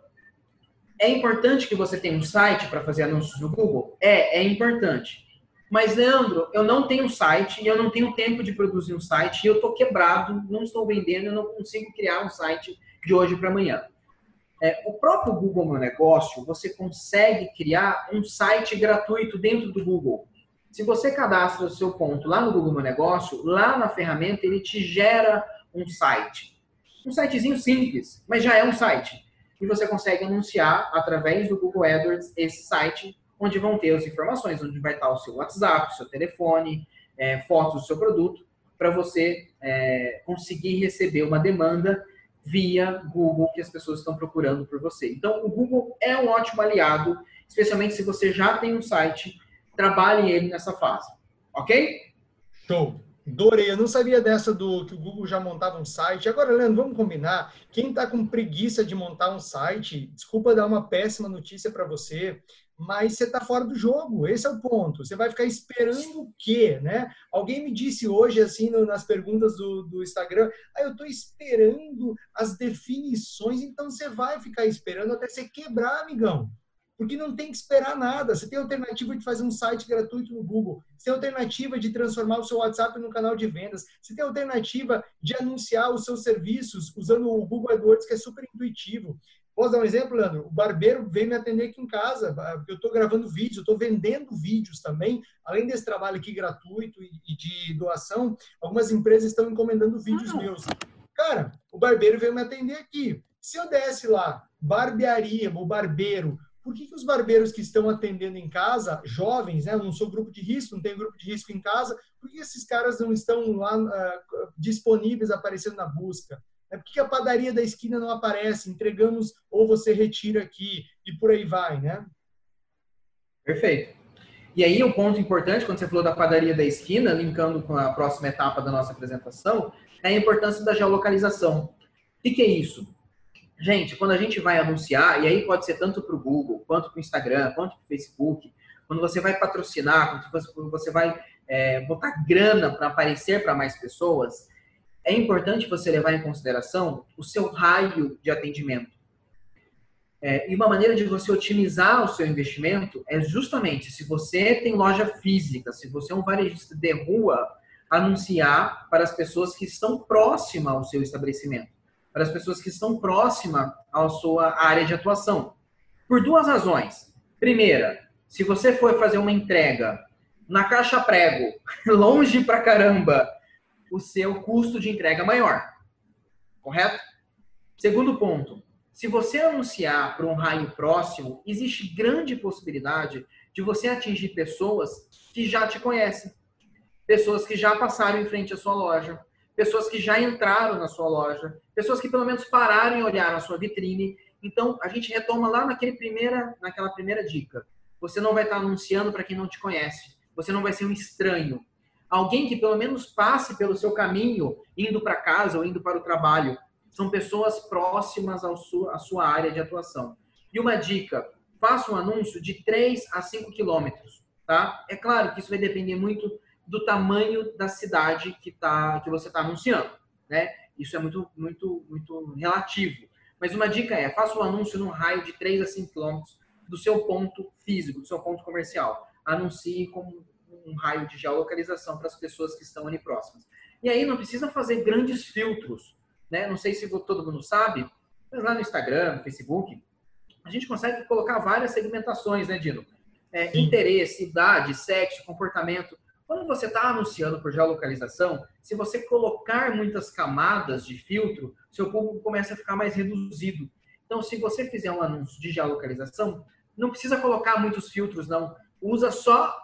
é importante que você tenha um site para fazer anúncios no Google? É, é importante. Mas, Leandro, eu não tenho site e eu não tenho tempo de produzir um site e eu estou quebrado, não estou vendendo, eu não consigo criar um site de hoje para amanhã. É, o próprio Google Meu Negócio, você consegue criar um site gratuito dentro do Google. Se você cadastra o seu ponto lá no Google Meu Negócio, lá na ferramenta ele te gera um site. Um sitezinho simples, mas já é um site. E você consegue anunciar através do Google AdWords esse site, onde vão ter as informações, onde vai estar o seu WhatsApp, o seu telefone, é, fotos do seu produto, para você é, conseguir receber uma demanda via Google que as pessoas estão procurando por você. Então, o Google é um ótimo aliado, especialmente se você já tem um site, trabalhe ele nessa fase. Ok? Show. Adorei, eu não sabia dessa do que o Google já montava um site. Agora, Leandro, vamos combinar. Quem está com preguiça de montar um site, desculpa dar uma péssima notícia para você, mas você está fora do jogo. Esse é o ponto. Você vai ficar esperando o quê, né? Alguém me disse hoje, assim, no, nas perguntas do, do Instagram, ah, eu estou esperando as definições, então você vai ficar esperando até você quebrar, amigão porque não tem que esperar nada. Você tem alternativa de fazer um site gratuito no Google, você tem alternativa de transformar o seu WhatsApp num canal de vendas, você tem alternativa de anunciar os seus serviços usando o Google AdWords, que é super intuitivo. Posso dar um exemplo, Leandro? O barbeiro veio me atender aqui em casa, eu estou gravando vídeos, eu estou vendendo vídeos também, além desse trabalho aqui gratuito e de doação, algumas empresas estão encomendando vídeos ah. meus. Cara, o barbeiro veio me atender aqui. Se eu desse lá, barbearia, o barbeiro, por que, que os barbeiros que estão atendendo em casa, jovens, né, não sou grupo de risco, não tenho grupo de risco em casa, por que esses caras não estão lá uh, disponíveis aparecendo na busca? É por que a padaria da esquina não aparece? Entregamos ou você retira aqui e por aí vai, né? Perfeito. E aí, o ponto importante, quando você falou da padaria da esquina, linkando com a próxima etapa da nossa apresentação, é a importância da geolocalização. O que é isso? Gente, quando a gente vai anunciar, e aí pode ser tanto para o Google, quanto para o Instagram, quanto para o Facebook, quando você vai patrocinar, quando você vai é, botar grana para aparecer para mais pessoas, é importante você levar em consideração o seu raio de atendimento. É, e uma maneira de você otimizar o seu investimento é justamente se você tem loja física, se você é um varejista de rua, anunciar para as pessoas que estão próximas ao seu estabelecimento para as pessoas que estão próximas à sua área de atuação. Por duas razões. Primeira, se você for fazer uma entrega na caixa prego, *laughs* longe pra caramba, o seu custo de entrega é maior. Correto? Segundo ponto, se você anunciar para um raio próximo, existe grande possibilidade de você atingir pessoas que já te conhecem, pessoas que já passaram em frente à sua loja, pessoas que já entraram na sua loja, pessoas que pelo menos pararam e olharam a sua vitrine. Então, a gente retoma lá naquele primeira, naquela primeira dica. Você não vai estar anunciando para quem não te conhece. Você não vai ser um estranho. Alguém que pelo menos passe pelo seu caminho, indo para casa ou indo para o trabalho. São pessoas próximas ao sua, à sua área de atuação. E uma dica: faça um anúncio de 3 a 5 quilômetros. Tá? É claro que isso vai depender muito do tamanho da cidade que, tá, que você está anunciando. Né? Isso é muito, muito, muito relativo. Mas uma dica é, faça um anúncio num raio de 3 a 5 quilômetros do seu ponto físico, do seu ponto comercial. Anuncie com um raio de geolocalização para as pessoas que estão ali próximas. E aí não precisa fazer grandes filtros. Né? Não sei se todo mundo sabe, mas lá no Instagram, no Facebook, a gente consegue colocar várias segmentações, né, Dino? É, interesse, idade, sexo, comportamento. Quando você está anunciando por geolocalização, se você colocar muitas camadas de filtro, seu público começa a ficar mais reduzido. Então, se você fizer um anúncio de geolocalização, não precisa colocar muitos filtros, não. Usa só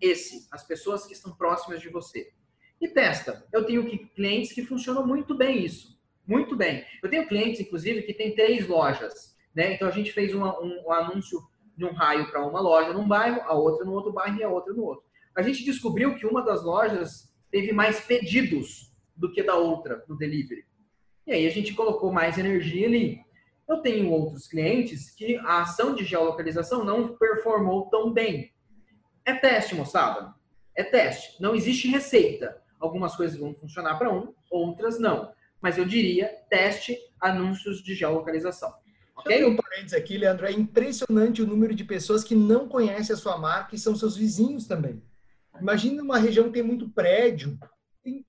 esse, as pessoas que estão próximas de você. E testa. Eu tenho clientes que funcionam muito bem isso. Muito bem. Eu tenho clientes, inclusive, que tem três lojas. Né? Então, a gente fez um, um anúncio de um raio para uma loja num bairro, a outra no outro bairro e a outra no outro a gente descobriu que uma das lojas teve mais pedidos do que da outra no delivery. E aí a gente colocou mais energia ali. Eu tenho outros clientes que a ação de geolocalização não performou tão bem. É teste, moçada. É teste. Não existe receita. Algumas coisas vão funcionar para um, outras não. Mas eu diria teste anúncios de geolocalização. Ok? um parênteses aqui, Leandro. É impressionante o número de pessoas que não conhecem a sua marca e são seus vizinhos também. Imagina uma região que tem muito prédio.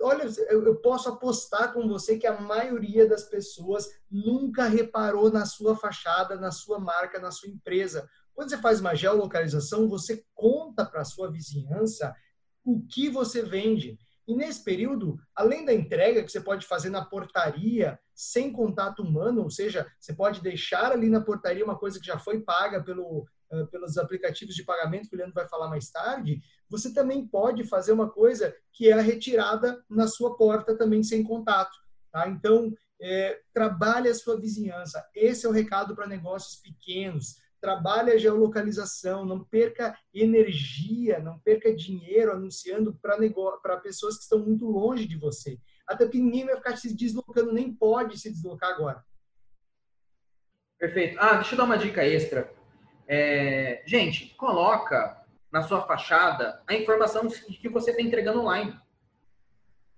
Olha, eu posso apostar com você que a maioria das pessoas nunca reparou na sua fachada, na sua marca, na sua empresa. Quando você faz uma geolocalização, você conta para a sua vizinhança o que você vende. E nesse período, além da entrega que você pode fazer na portaria, sem contato humano, ou seja, você pode deixar ali na portaria uma coisa que já foi paga pelo, pelos aplicativos de pagamento, que o Leandro vai falar mais tarde, você também pode fazer uma coisa que é a retirada na sua porta também sem contato. Tá? Então, é, trabalhe a sua vizinhança. Esse é o recado para negócios pequenos. trabalhe a geolocalização, não perca energia, não perca dinheiro anunciando para pessoas que estão muito longe de você. Até porque ninguém vai ficar se deslocando, nem pode se deslocar agora. Perfeito. Ah, deixa eu dar uma dica extra. É, gente, coloca na sua fachada a informação que você está entregando online.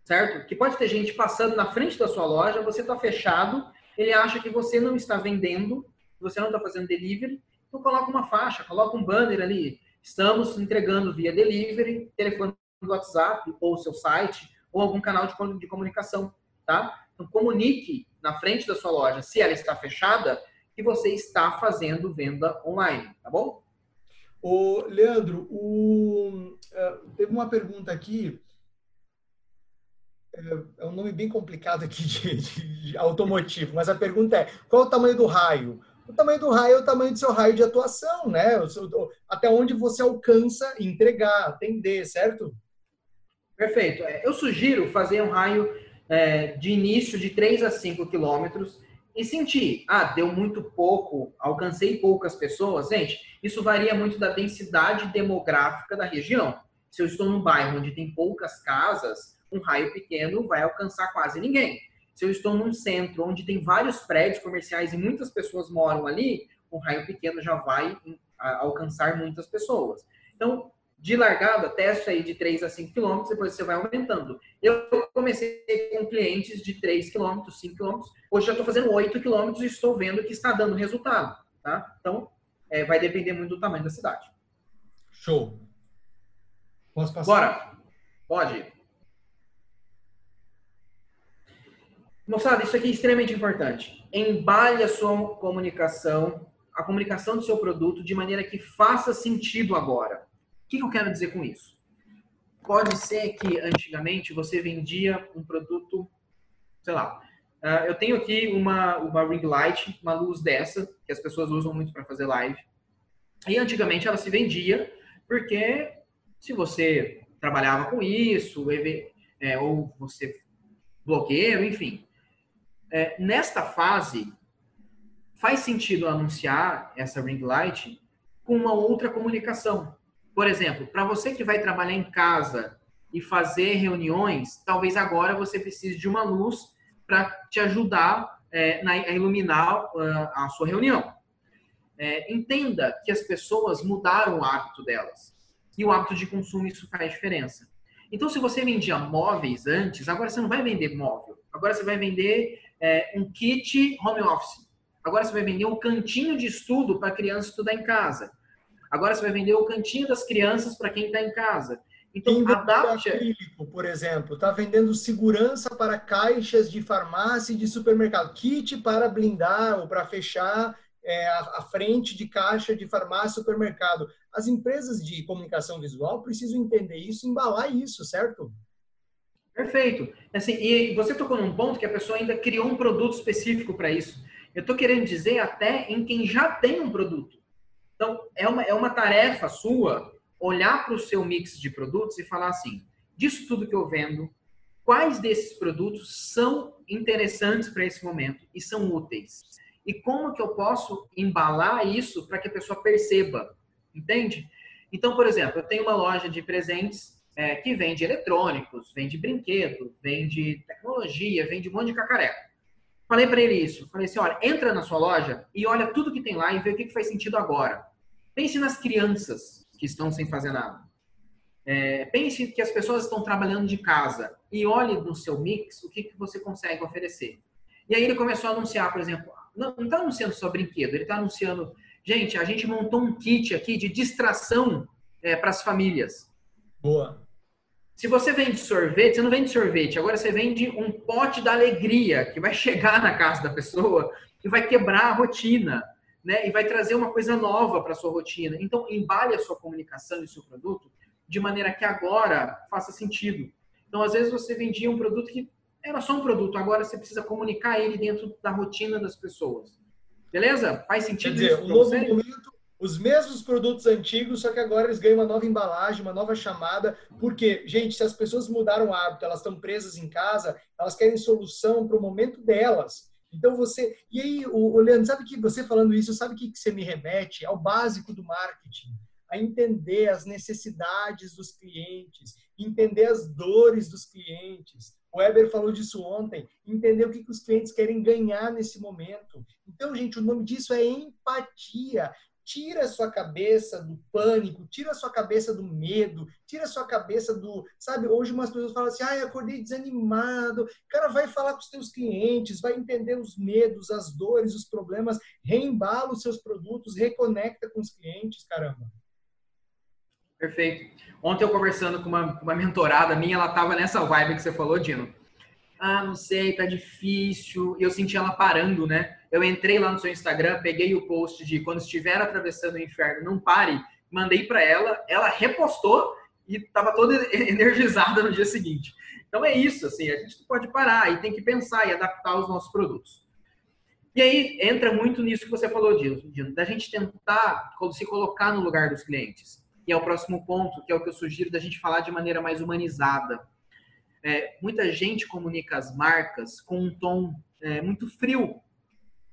Certo? Que pode ter gente passando na frente da sua loja, você está fechado, ele acha que você não está vendendo, você não está fazendo delivery, então coloca uma faixa, coloca um banner ali. Estamos entregando via delivery, telefone do WhatsApp, ou seu site, ou algum canal de, de comunicação, tá? Então comunique na frente da sua loja, se ela está fechada, que você está fazendo venda online, tá bom? O Leandro, o, uh, teve uma pergunta aqui. É, é, um nome bem complicado aqui de, de, de, automotivo, mas a pergunta é: qual o tamanho do raio? O tamanho do raio é o tamanho do seu raio de atuação, né? Seu, até onde você alcança entregar, atender, certo? Perfeito. É, eu sugiro fazer um raio é, de início de 3 a 5 quilômetros e sentir, ah, deu muito pouco, alcancei poucas pessoas. Gente, isso varia muito da densidade demográfica da região. Se eu estou num bairro onde tem poucas casas, um raio pequeno vai alcançar quase ninguém. Se eu estou num centro onde tem vários prédios comerciais e muitas pessoas moram ali, um raio pequeno já vai alcançar muitas pessoas. Então, de largada, teste aí de 3 a 5 quilômetros, depois você vai aumentando. Eu comecei com clientes de 3 quilômetros, 5 quilômetros, hoje já estou fazendo 8 quilômetros e estou vendo que está dando resultado, tá? Então, é, vai depender muito do tamanho da cidade. Show. Posso passar? Bora. Pode. Moçada, isso aqui é extremamente importante. Embale a sua comunicação, a comunicação do seu produto de maneira que faça sentido agora. O que eu quero dizer com isso? Pode ser que antigamente você vendia um produto, sei lá, ah, eu tenho aqui uma, uma ring light, uma luz dessa, que as pessoas usam muito para fazer live. E antigamente ela se vendia porque se você trabalhava com isso, é, ou você blogueiro, enfim. É, nesta fase, faz sentido anunciar essa ring light com uma outra comunicação. Por exemplo, para você que vai trabalhar em casa e fazer reuniões, talvez agora você precise de uma luz para te ajudar é, na, a iluminar uh, a sua reunião. É, entenda que as pessoas mudaram o hábito delas. E o hábito de consumo, isso faz diferença. Então, se você vendia móveis antes, agora você não vai vender móvel. Agora você vai vender é, um kit home office. Agora você vai vender um cantinho de estudo para a criança estudar em casa. Agora você vai vender o cantinho das crianças para quem está em casa. Então, adapte. Acrílico, por exemplo, está vendendo segurança para caixas de farmácia e de supermercado, kit para blindar ou para fechar é, a, a, frente de caixa de farmácia e supermercado. As empresas de comunicação visual precisam entender isso, embalar isso, certo? Perfeito. Assim, e você tocou num ponto que a pessoa ainda criou um produto específico para isso. Eu estou querendo dizer até em quem já tem um produto. Então, é uma, é uma tarefa sua olhar para o seu mix de produtos e falar assim: disso tudo que eu vendo, quais desses produtos são interessantes para esse momento e são úteis? E como que eu posso embalar isso para que a pessoa perceba? Entende? Então, por exemplo, eu tenho uma loja de presentes é, que vende eletrônicos, vende brinquedo, vende tecnologia, vende um monte de cacareco. Falei para ele isso. Falei assim, olha, entra na sua loja e olha tudo que tem lá e vê o que, que faz sentido agora. Pense nas crianças que estão sem fazer nada. É, pense que as pessoas estão trabalhando de casa e olhe no seu mix o que, que você consegue oferecer. E aí ele começou a anunciar, por exemplo, não está anunciando só brinquedo, ele está anunciando, gente, a gente montou um kit aqui de distração é, para as famílias. Boa. Se você vende sorvete, você não vende sorvete, agora você vende um pote da alegria que vai *laughs* chegar na casa da pessoa e vai quebrar a rotina, né? E vai trazer uma coisa nova para sua rotina. Então, embale a sua comunicação e o seu produto de maneira que agora faça sentido. Então, às vezes você vendia um produto que era só um produto, agora você precisa comunicar ele dentro da rotina das pessoas. Beleza? Faz sentido Quer dizer, isso? Um novo momento os mesmos produtos antigos, só que agora eles ganham uma nova embalagem, uma nova chamada. Porque, gente, se as pessoas mudaram o hábito, elas estão presas em casa, elas querem solução para o momento delas. Então você. E aí, o, o Leandro, sabe que você falando isso, sabe o que, que você me remete? Ao básico do marketing. A entender as necessidades dos clientes, entender as dores dos clientes. O Weber falou disso ontem, entender o que, que os clientes querem ganhar nesse momento. Então, gente, o nome disso é empatia tira a sua cabeça do pânico, tira a sua cabeça do medo, tira a sua cabeça do, sabe, hoje umas pessoas falam assim, ai, acordei desanimado, cara, vai falar com os teus clientes, vai entender os medos, as dores, os problemas, reembala os seus produtos, reconecta com os clientes, caramba. Perfeito. Ontem eu conversando com uma, uma mentorada minha, ela tava nessa vibe que você falou, Dino. Ah, não sei, tá difícil. E eu senti ela parando, né? eu entrei lá no seu Instagram, peguei o post de quando estiver atravessando o inferno, não pare, mandei para ela, ela repostou e estava toda *laughs* energizada no dia seguinte. Então é isso, assim, a gente pode parar e tem que pensar e adaptar os nossos produtos. E aí entra muito nisso que você falou, Dino, da gente tentar se colocar no lugar dos clientes. E é o próximo ponto, que é o que eu sugiro da gente falar de maneira mais humanizada. É, muita gente comunica as marcas com um tom é, muito frio,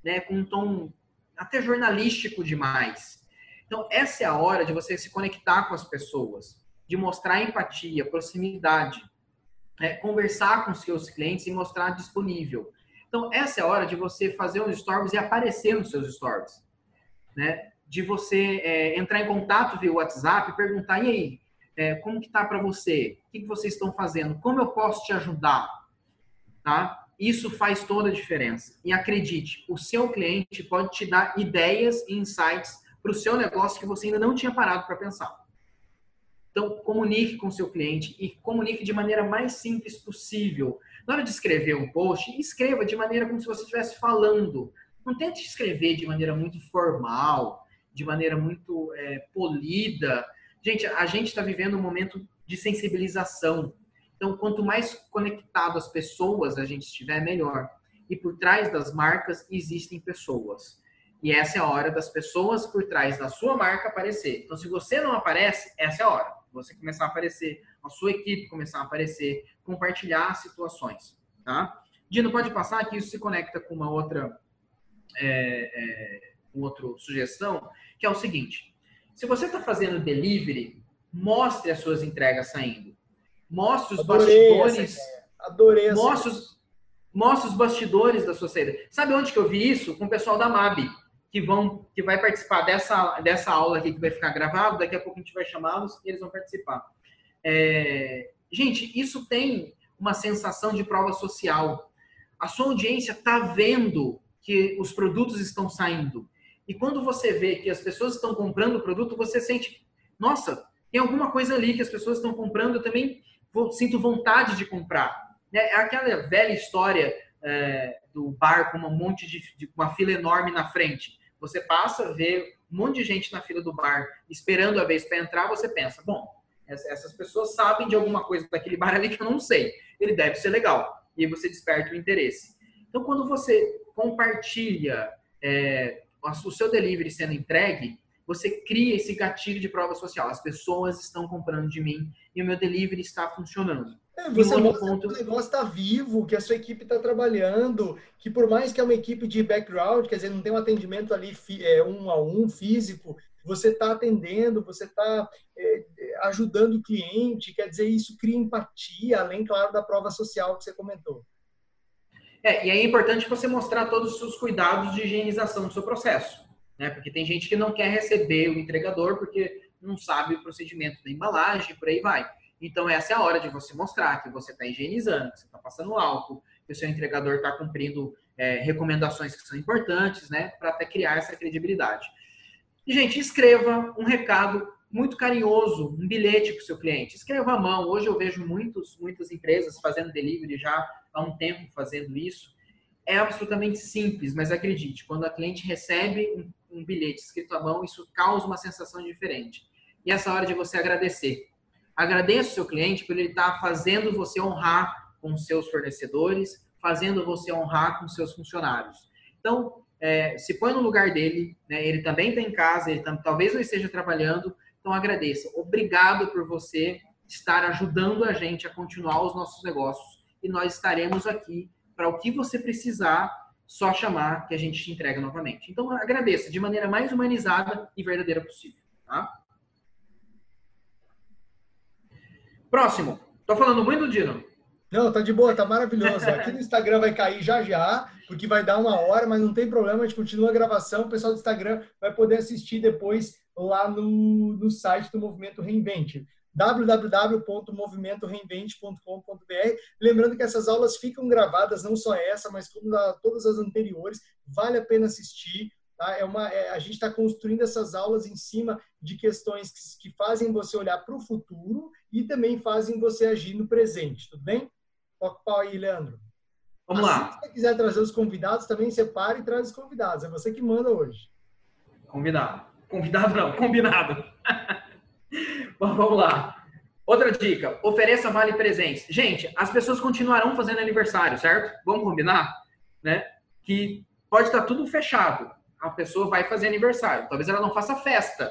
né, com um tom até jornalístico demais. Então, essa é a hora de você se conectar com as pessoas, de mostrar empatia, proximidade, é, conversar com seus clientes e mostrar disponível. Então, essa é a hora de você fazer uns stories e aparecer nos seus stories. Né? De você é, entrar em contato via WhatsApp, perguntar, e aí, é, como que tá para você? O que, que vocês estão fazendo? Como eu posso te ajudar? Tá? Isso faz toda a diferença. E acredite, o seu cliente pode te dar ideias e insights para o seu negócio que você ainda não tinha parado para pensar. Então, comunique com o seu cliente e comunique de maneira mais simples possível. Na hora de escrever um post, escreva de maneira como se você estivesse falando. Não tente escrever de maneira muito formal, de maneira muito é, polida. Gente, a gente está vivendo um momento de sensibilização. Então, quanto mais conectado as pessoas a gente estiver, melhor. E por trás das marcas existem pessoas. E essa é a hora das pessoas por trás da sua marca aparecer. Então, se você não aparece, essa é a hora. Você começar a aparecer, a sua equipe começar a aparecer, compartilhar situações, tá? Dino, pode passar que isso se conecta com uma outra, é, é, outra sugestão, que é o seguinte: se você está fazendo delivery, mostre as suas entregas saindo. Mostre os Adorei bastidores. Adorei essa mostre os, mostre os bastidores da sua saída. Sabe onde que eu vi isso? Com o pessoal da MAB, que vão que vai participar dessa, dessa aula aqui que vai ficar gravado. Daqui a pouco a gente vai chamá-los e eles vão participar. É, gente, isso tem uma sensação de prova social. A sua audiência está vendo que os produtos estão saindo. E quando você vê que as pessoas estão comprando o produto, você sente, nossa, tem alguma coisa ali que as pessoas estão comprando, eu também sinto vontade de comprar. Né? É aquela velha história é, do bar com um monte de, de, uma fila enorme na frente. Você passa, vê um monte de gente na fila do bar esperando a vez para entrar, você pensa, bom, essas pessoas sabem de alguma coisa daquele bar ali que eu não sei. Ele deve ser legal. E aí você desperta o interesse. Então, quando você compartilha é, o seu delivery sendo entregue, você cria esse gatilho de prova social. As pessoas estão comprando de mim e o meu delivery está funcionando. É, você mostra ponto... que o negócio está vivo, que a sua equipe está trabalhando, que por mais que é uma equipe de background, quer dizer, não tem um atendimento ali é, um a um físico, você está atendendo, você está é, ajudando o cliente, quer dizer, isso cria empatia, além, claro, da prova social que você comentou. É, e é importante você mostrar todos os seus cuidados de higienização do seu processo né? Porque tem gente que não quer receber o entregador porque não sabe o procedimento da embalagem, por aí vai. Então, essa é a hora de você mostrar que você está higienizando, que você está passando álcool, que o seu entregador está cumprindo é, recomendações que são importantes, né? Para até criar essa credibilidade. E, gente, escreva um recado muito carinhoso, um bilhete para o seu cliente. Escreva à mão. Hoje eu vejo muitos, muitas empresas fazendo delivery já há um tempo fazendo isso. É absolutamente simples, mas acredite, quando a cliente recebe um um bilhete escrito à mão, isso causa uma sensação diferente. E essa hora de você agradecer. Agradeça o seu cliente por ele estar fazendo você honrar com seus fornecedores, fazendo você honrar com seus funcionários. Então, é, se põe no lugar dele, né? ele também está em casa, ele talvez não esteja trabalhando, então agradeça. Obrigado por você estar ajudando a gente a continuar os nossos negócios e nós estaremos aqui para o que você precisar só chamar que a gente te entrega novamente. Então, agradeça de maneira mais humanizada e verdadeira possível. Tá? Próximo. Tô falando muito, Dino? Não, tá de boa, tá maravilhoso. Aqui no Instagram vai cair já já, porque vai dar uma hora, mas não tem problema, a gente continua a gravação. O pessoal do Instagram vai poder assistir depois lá no, no site do Movimento Reinvente www.movimentoreinvente.com.br. Lembrando que essas aulas ficam gravadas, não só essa, mas como todas as anteriores. Vale a pena assistir. Tá? É uma, é, a gente está construindo essas aulas em cima de questões que, que fazem você olhar para o futuro e também fazem você agir no presente. Tudo bem? Toca o pau aí, Leandro. Vamos assim, lá. Se você quiser trazer os convidados, também separe e traz os convidados. É você que manda hoje. Convidado. Convidado não, combinado. *laughs* Bom, vamos lá. Outra dica, ofereça vale presentes. Gente, as pessoas continuarão fazendo aniversário, certo? Vamos combinar, né? Que pode estar tudo fechado. A pessoa vai fazer aniversário. Talvez ela não faça festa,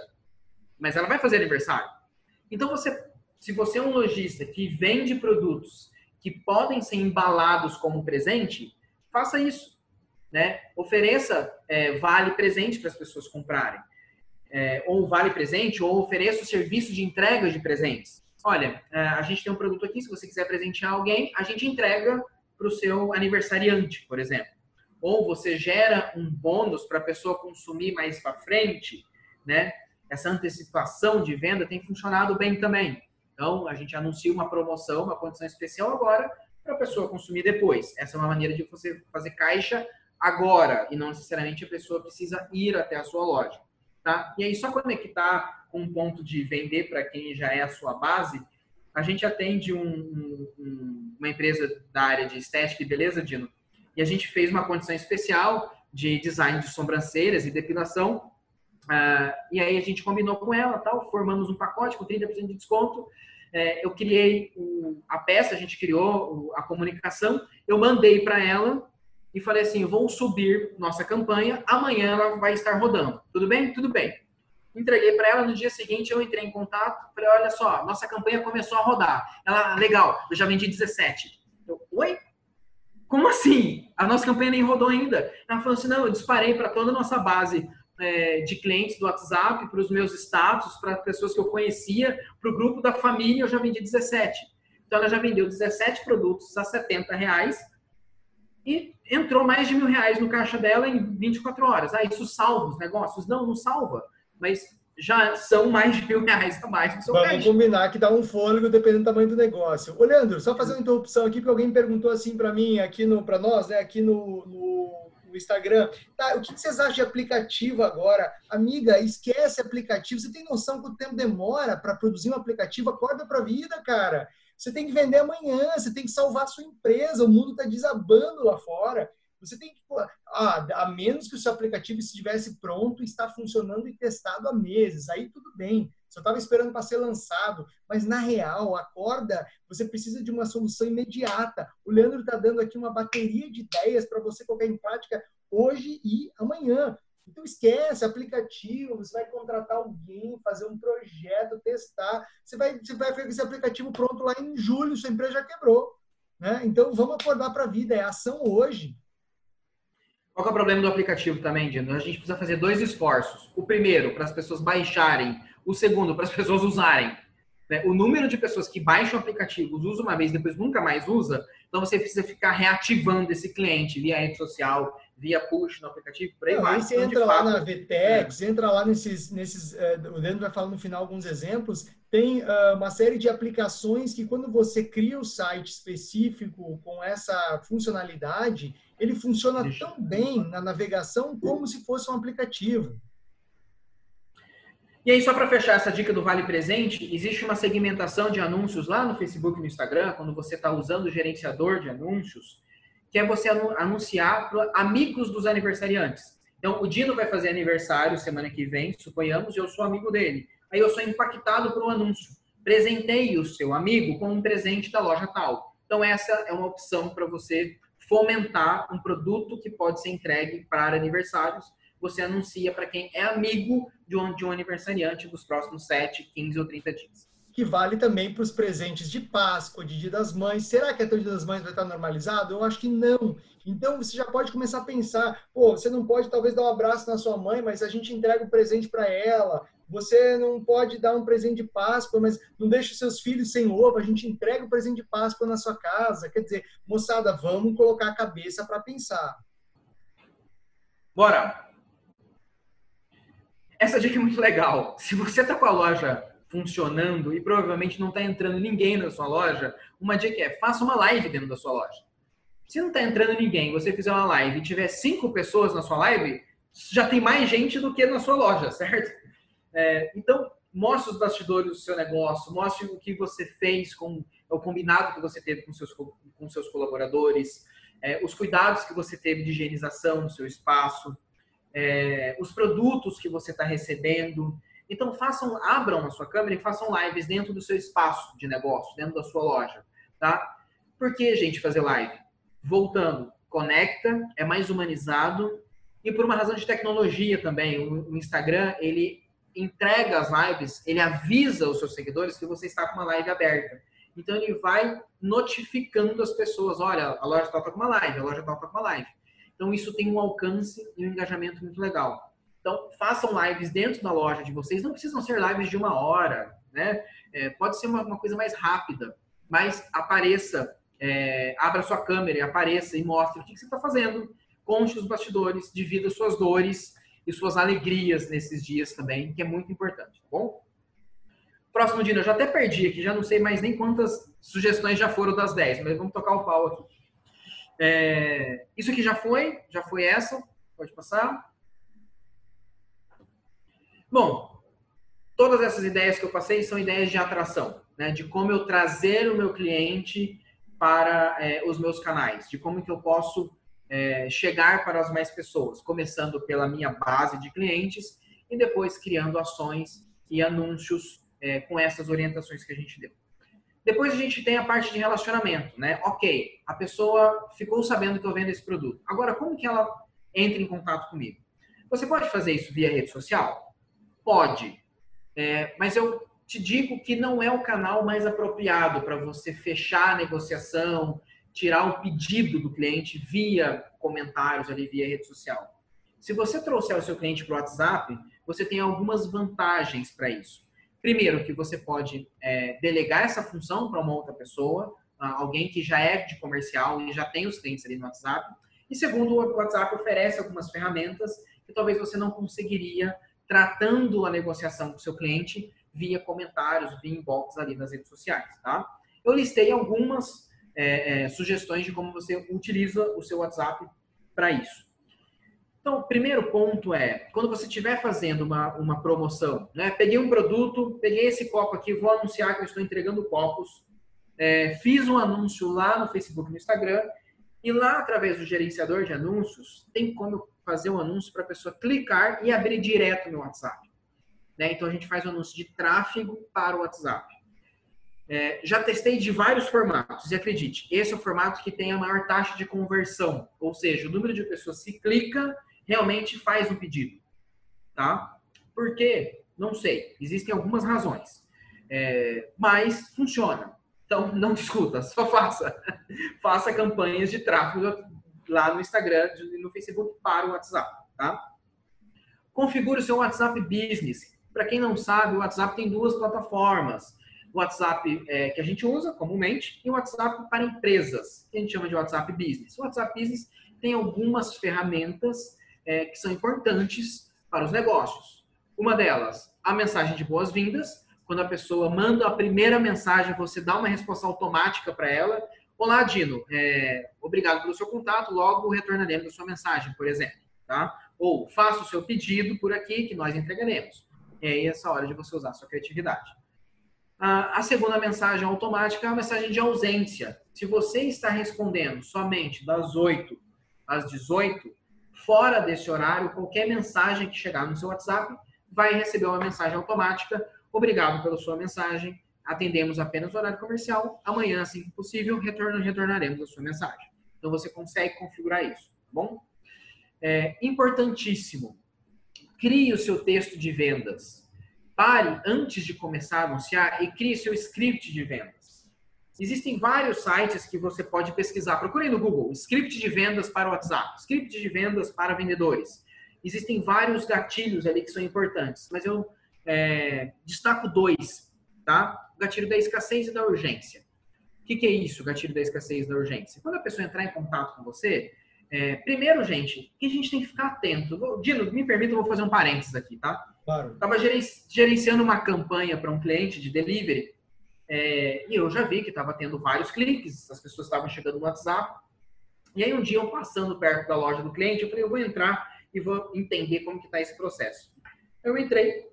mas ela vai fazer aniversário. Então você, se você é um lojista que vende produtos que podem ser embalados como presente, faça isso, né? Ofereça é, vale presente para as pessoas comprarem é, ou vale presente, ou ofereço serviço de entrega de presentes. Olha, é, a gente tem um produto aqui, se você quiser presentear alguém, a gente entrega para o seu aniversariante, por exemplo. Ou você gera um bônus para a pessoa consumir mais para frente, né? Essa antecipação de venda tem funcionado bem também. Então, a gente anuncia uma promoção, uma condição especial agora, para a pessoa consumir depois. Essa é uma maneira de você fazer caixa agora, e não necessariamente a pessoa precisa ir até a sua loja. Tá? E aí, só conectar com um ponto de vender para quem já é a sua base, a gente atende um, um, uma empresa da área de estética e beleza, Dino, e a gente fez uma condição especial de design de sobrancelhas e depilação. Uh, e aí a gente combinou com ela, tal, formamos um pacote com 30% de desconto. É, eu criei a peça, a gente criou a comunicação, eu mandei para ela e falei assim: vou subir nossa campanha, amanhã ela vai estar rodando. Tudo bem? Tudo bem. Entreguei para ela, no dia seguinte eu entrei em contato, falei: olha só, nossa campanha começou a rodar. Ela, legal, eu já vendi 17. Eu, oi? Como assim? A nossa campanha nem rodou ainda. Ela falou assim: não, eu disparei para toda a nossa base é, de clientes do WhatsApp, para os meus status, para pessoas que eu conhecia, para o grupo da família, eu já vendi 17. Então ela já vendeu 17 produtos a 70 reais e entrou mais de mil reais no caixa dela em 24 horas. Ah, isso salva os negócios? Não, não salva, mas já são mais de mil reais a mais no seu Vamos caixa. combinar que dá um fôlego dependendo do tamanho do negócio. Ô, Leandro, só fazer uma interrupção aqui, porque alguém perguntou assim para mim, aqui no para nós, né, aqui no, no, no Instagram. Tá, o que vocês acham de aplicativo agora? Amiga, esquece aplicativo. Você tem noção quanto tempo demora para produzir um aplicativo? Acorda para a vida, cara. Você tem que vender amanhã, você tem que salvar a sua empresa, o mundo está desabando lá fora. Você tem que, ah, a menos que o seu aplicativo estivesse pronto, está funcionando e testado há meses, aí tudo bem. Só estava esperando para ser lançado, mas na real, acorda, você precisa de uma solução imediata. O Leandro está dando aqui uma bateria de ideias para você colocar em prática hoje e amanhã. Então esquece aplicativo, você vai contratar alguém, fazer um projeto, testar. Você vai, você vai com esse aplicativo pronto lá em julho, sua empresa já quebrou. Né? Então vamos acordar para a vida, é ação hoje. Qual é o problema do aplicativo também, Dino? A gente precisa fazer dois esforços. O primeiro, para as pessoas baixarem. O segundo, para as *laughs* pessoas usarem. Né? O número de pessoas que baixam aplicativos, usa uma vez depois nunca mais usa, então você precisa ficar reativando esse cliente via rede social, via push no aplicativo, por aí Não, vai. Aí você então, entra lá na VTEX, é. entra lá nesses, nesses uh, o Leandro vai falar no final alguns exemplos, tem uh, uma série de aplicações que quando você cria o site específico com essa funcionalidade, ele funciona Deixa. tão bem na navegação como se fosse um aplicativo. E aí, só para fechar essa dica do Vale Presente, existe uma segmentação de anúncios lá no Facebook e no Instagram, quando você está usando o gerenciador de anúncios, que é você anunciar para amigos dos aniversariantes. Então, o Dino vai fazer aniversário semana que vem, suponhamos, e eu sou amigo dele. Aí eu sou impactado por um anúncio. Presentei o seu amigo com um presente da loja tal. Então, essa é uma opção para você fomentar um produto que pode ser entregue para aniversários. Você anuncia para quem é amigo de um, de um aniversariante dos próximos 7, 15 ou 30 dias que vale também para os presentes de Páscoa, de Dia das Mães. Será que até o Dia das Mães vai estar normalizado? Eu acho que não. Então você já pode começar a pensar, pô, você não pode talvez dar um abraço na sua mãe, mas a gente entrega um presente para ela. Você não pode dar um presente de Páscoa, mas não deixa os seus filhos sem ovo, a gente entrega o um presente de Páscoa na sua casa. Quer dizer, moçada, vamos colocar a cabeça para pensar. Bora! Essa dica é muito legal. Se você está com a loja funcionando e provavelmente não está entrando ninguém na sua loja, uma dica é faça uma live dentro da sua loja. Se não está entrando ninguém, você fizer uma live e tiver cinco pessoas na sua live, já tem mais gente do que na sua loja, *laughs* certo? É, então, mostre os bastidores do seu negócio, mostre o que você fez com o combinado que você teve com seus, com seus colaboradores, é, os cuidados que você teve de higienização no seu espaço, é, os produtos que você está recebendo. Então, façam, abram a sua câmera e façam lives dentro do seu espaço de negócio, dentro da sua loja, tá? Por que, gente, fazer live? Voltando, conecta, é mais humanizado e por uma razão de tecnologia também. O Instagram, ele entrega as lives, ele avisa os seus seguidores que você está com uma live aberta. Então, ele vai notificando as pessoas, olha, a loja tal está com uma live, a loja tal está com uma live. Então, isso tem um alcance e um engajamento muito legal. Então, façam lives dentro da loja de vocês. Não precisam ser lives de uma hora, né? É, pode ser uma, uma, coisa mais rápida, mas apareça, é, abra sua câmera e apareça e mostre o que, que você está fazendo. Conte os bastidores, divida suas dores e suas alegrias nesses dias também, que é muito importante, tá bom? Próximo dia, eu já até perdi aqui, já não sei mais nem quantas sugestões já foram das 10, mas vamos tocar o pau aqui. É, isso aqui já foi, já foi essa, pode passar. Bom, todas essas ideias que eu passei são ideias de atração, né? de como eu trazer o meu cliente para é, os meus canais, de como que eu posso é, chegar para as mais pessoas, começando pela minha base de clientes e depois criando ações e anúncios é, com essas orientações que a gente deu. Depois a gente tem a parte de relacionamento, né? Ok, a pessoa ficou sabendo que eu vendo esse produto. Agora, como que ela entra em contato comigo? Você pode fazer isso via rede social? Pode. É, mas eu te digo que não é o canal mais apropriado para você fechar a negociação, tirar o pedido do cliente via comentários ali, via rede social. Se você trouxer o seu cliente para o WhatsApp, você tem algumas vantagens para isso. Primeiro, que você pode é, delegar essa função para uma outra pessoa, alguém que já é de comercial e já tem os clientes ali no WhatsApp. E segundo, o WhatsApp oferece algumas ferramentas que talvez você não conseguiria tratando a negociação com seu cliente via comentários, via inbox ali nas redes sociais, tá? Eu listei algumas é, é, sugestões de como você utiliza o seu WhatsApp para isso. Então, primeiro ponto é, quando você estiver fazendo uma, uma promoção, né? Peguei um produto, peguei esse copo aqui, vou anunciar que eu estou entregando copos, é, fiz um anúncio lá no Facebook no Instagram, e lá, através do gerenciador de anúncios, tem como fazer um anúncio para a pessoa clicar e abrir direto no WhatsApp. Né? Então a gente faz um anúncio de tráfego para o WhatsApp. É, já testei de vários formatos e acredite, esse é o formato que tem a maior taxa de conversão, ou seja, o número de pessoas que clica realmente faz o pedido, tá? Por quê? Não sei. Existem algumas razões, é, mas funciona. Então não discuta, só *laughs* faça, faça campanhas de tráfego lá no Instagram e no Facebook para o WhatsApp, tá? Configure o seu WhatsApp Business. Para quem não sabe, o WhatsApp tem duas plataformas. O WhatsApp é, que a gente usa comumente e o WhatsApp para empresas, que a gente chama de WhatsApp Business. O WhatsApp Business tem algumas ferramentas é, que são importantes para os negócios. Uma delas, a mensagem de boas-vindas. Quando a pessoa manda a primeira mensagem, você dá uma resposta automática para ela Olá, Dino. É, obrigado pelo seu contato. Logo retornaremos a sua mensagem, por exemplo. Tá? Ou faça o seu pedido por aqui que nós entregaremos. É aí essa hora de você usar a sua criatividade. A segunda mensagem automática é a mensagem de ausência. Se você está respondendo somente das 8 às 18, fora desse horário, qualquer mensagem que chegar no seu WhatsApp vai receber uma mensagem automática. Obrigado pela sua mensagem atendemos apenas o horário comercial. Amanhã, assim que possível, retornaremos a sua mensagem. Então, você consegue configurar isso, tá bom? É importantíssimo. Crie o seu texto de vendas. Pare antes de começar a anunciar e crie seu script de vendas. Existem vários sites que você pode pesquisar. Procure no Google, script de vendas para WhatsApp, script de vendas para vendedores. Existem vários gatilhos ali que são importantes, mas eu é, destaco dois, tá? O gatilho da escassez e da urgência. O que, que é isso, gatilho da escassez e da urgência? Quando a pessoa entrar em contato com você, é, primeiro, gente, que a gente tem que ficar atento. Dino, me permita, eu vou fazer um parênteses aqui, tá? Claro. Estava gerenciando uma campanha para um cliente de delivery é, e eu já vi que estava tendo vários cliques, as pessoas estavam chegando no WhatsApp. E aí um dia eu passando perto da loja do cliente, eu falei, eu vou entrar e vou entender como que está esse processo. Eu entrei,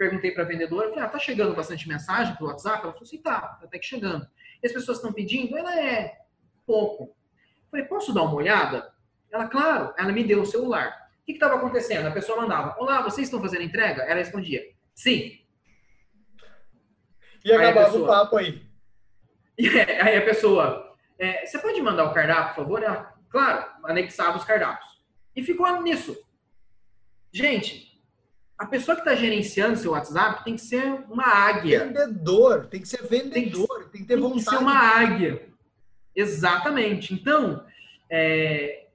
perguntei para a vendedora, falei, ah, tá chegando bastante mensagem pro WhatsApp? Ela falou assim, tá, tá até que chegando. E as pessoas estão pedindo? Ela é pouco. Falei, posso dar uma olhada? Ela, claro, ela me deu o celular. O que estava acontecendo? A pessoa mandava, olá, vocês estão fazendo entrega? Ela respondia, sim. E acabava pessoa, o papo aí. *laughs* aí a pessoa, é, você pode mandar o cardápio, por favor? Ela, claro, anexava os cardápios. E ficou nisso. Gente, a pessoa que está gerenciando seu WhatsApp tem que ser uma águia. Vendedor, tem que ser vendedor, tem que, tem que ter tem vontade. Tem que ser uma águia. Exatamente. Então, é,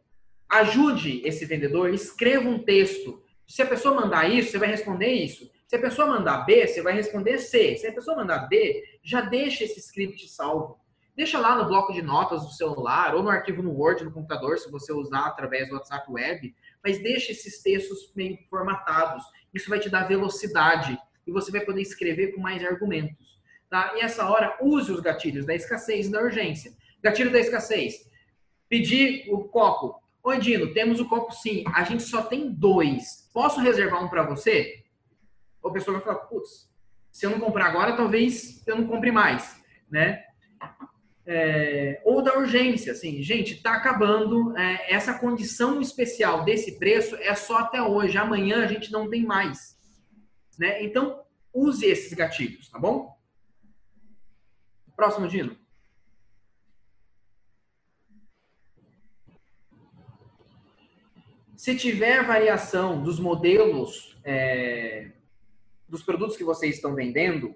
ajude esse vendedor, escreva um texto. Se a pessoa mandar isso, você vai responder isso. Se a pessoa mandar B, você vai responder C. Se a pessoa mandar D, já deixa esse script salvo. Deixa lá no bloco de notas do celular ou no arquivo no Word no computador, se você usar através do WhatsApp Web, mas deixa esses textos meio formatados. Isso vai te dar velocidade e você vai poder escrever com mais argumentos. Tá? E essa hora, use os gatilhos da escassez e da urgência. Gatilho da escassez. Pedir o copo. Oi, Dino, temos o copo sim. A gente só tem dois. Posso reservar um para você? a pessoa vai falar, putz, se eu não comprar agora, talvez eu não compre mais, né? É, ou da urgência, assim, gente, tá acabando é, essa condição especial desse preço é só até hoje, amanhã a gente não tem mais, né? Então use esses gatilhos, tá bom? Próximo, Dino. Se tiver variação dos modelos é, dos produtos que vocês estão vendendo,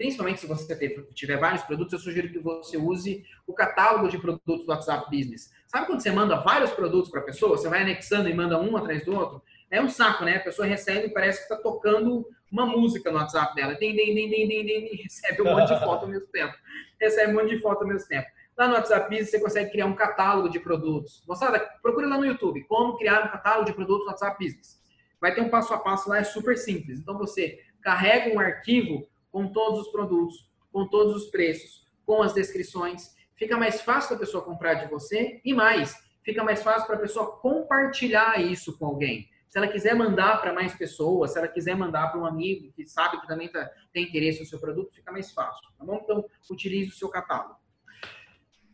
principalmente se você tiver vários produtos, eu sugiro que você use o catálogo de produtos do WhatsApp Business. Sabe quando você manda vários produtos para a pessoa, você vai anexando e manda um atrás do outro? É um saco, né? A pessoa recebe e parece que está tocando uma música no WhatsApp dela. Tem, tem, tem, tem, tem, tem, recebe um monte de foto ao mesmo tempo. Recebe um monte de foto ao mesmo tempo. Lá no WhatsApp Business você consegue criar um catálogo de produtos. Moçada, procure lá no YouTube como criar um catálogo de produtos no WhatsApp Business vai ter um passo a passo lá, é super simples. Então você carrega um arquivo com todos os produtos, com todos os preços, com as descrições. Fica mais fácil para a pessoa comprar de você e mais, fica mais fácil para a pessoa compartilhar isso com alguém. Se ela quiser mandar para mais pessoas, se ela quiser mandar para um amigo que sabe que também tá, tem interesse no seu produto, fica mais fácil, tá bom? Então, utilize o seu catálogo.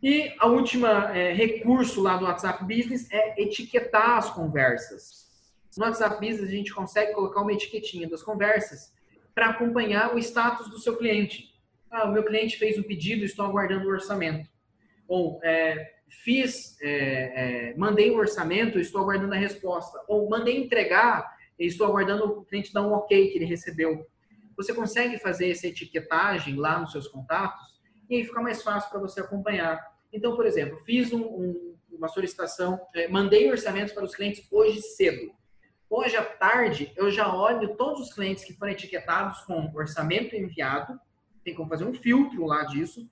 E a última é, recurso lá do WhatsApp Business é etiquetar as conversas. No WhatsApp Business, a gente consegue colocar uma etiquetinha das conversas para acompanhar o status do seu cliente. Ah, o meu cliente fez um pedido, estou aguardando o orçamento. Ou é, fiz, é, é, mandei o orçamento, estou aguardando a resposta. Ou mandei entregar, estou aguardando o cliente dar um ok que ele recebeu. Você consegue fazer essa etiquetagem lá nos seus contatos e aí fica mais fácil para você acompanhar. Então, por exemplo, fiz um, um, uma solicitação, é, mandei orçamentos para os clientes hoje cedo. Hoje à tarde, eu já olho todos os clientes que foram etiquetados com orçamento enviado, tem como fazer um filtro lá disso,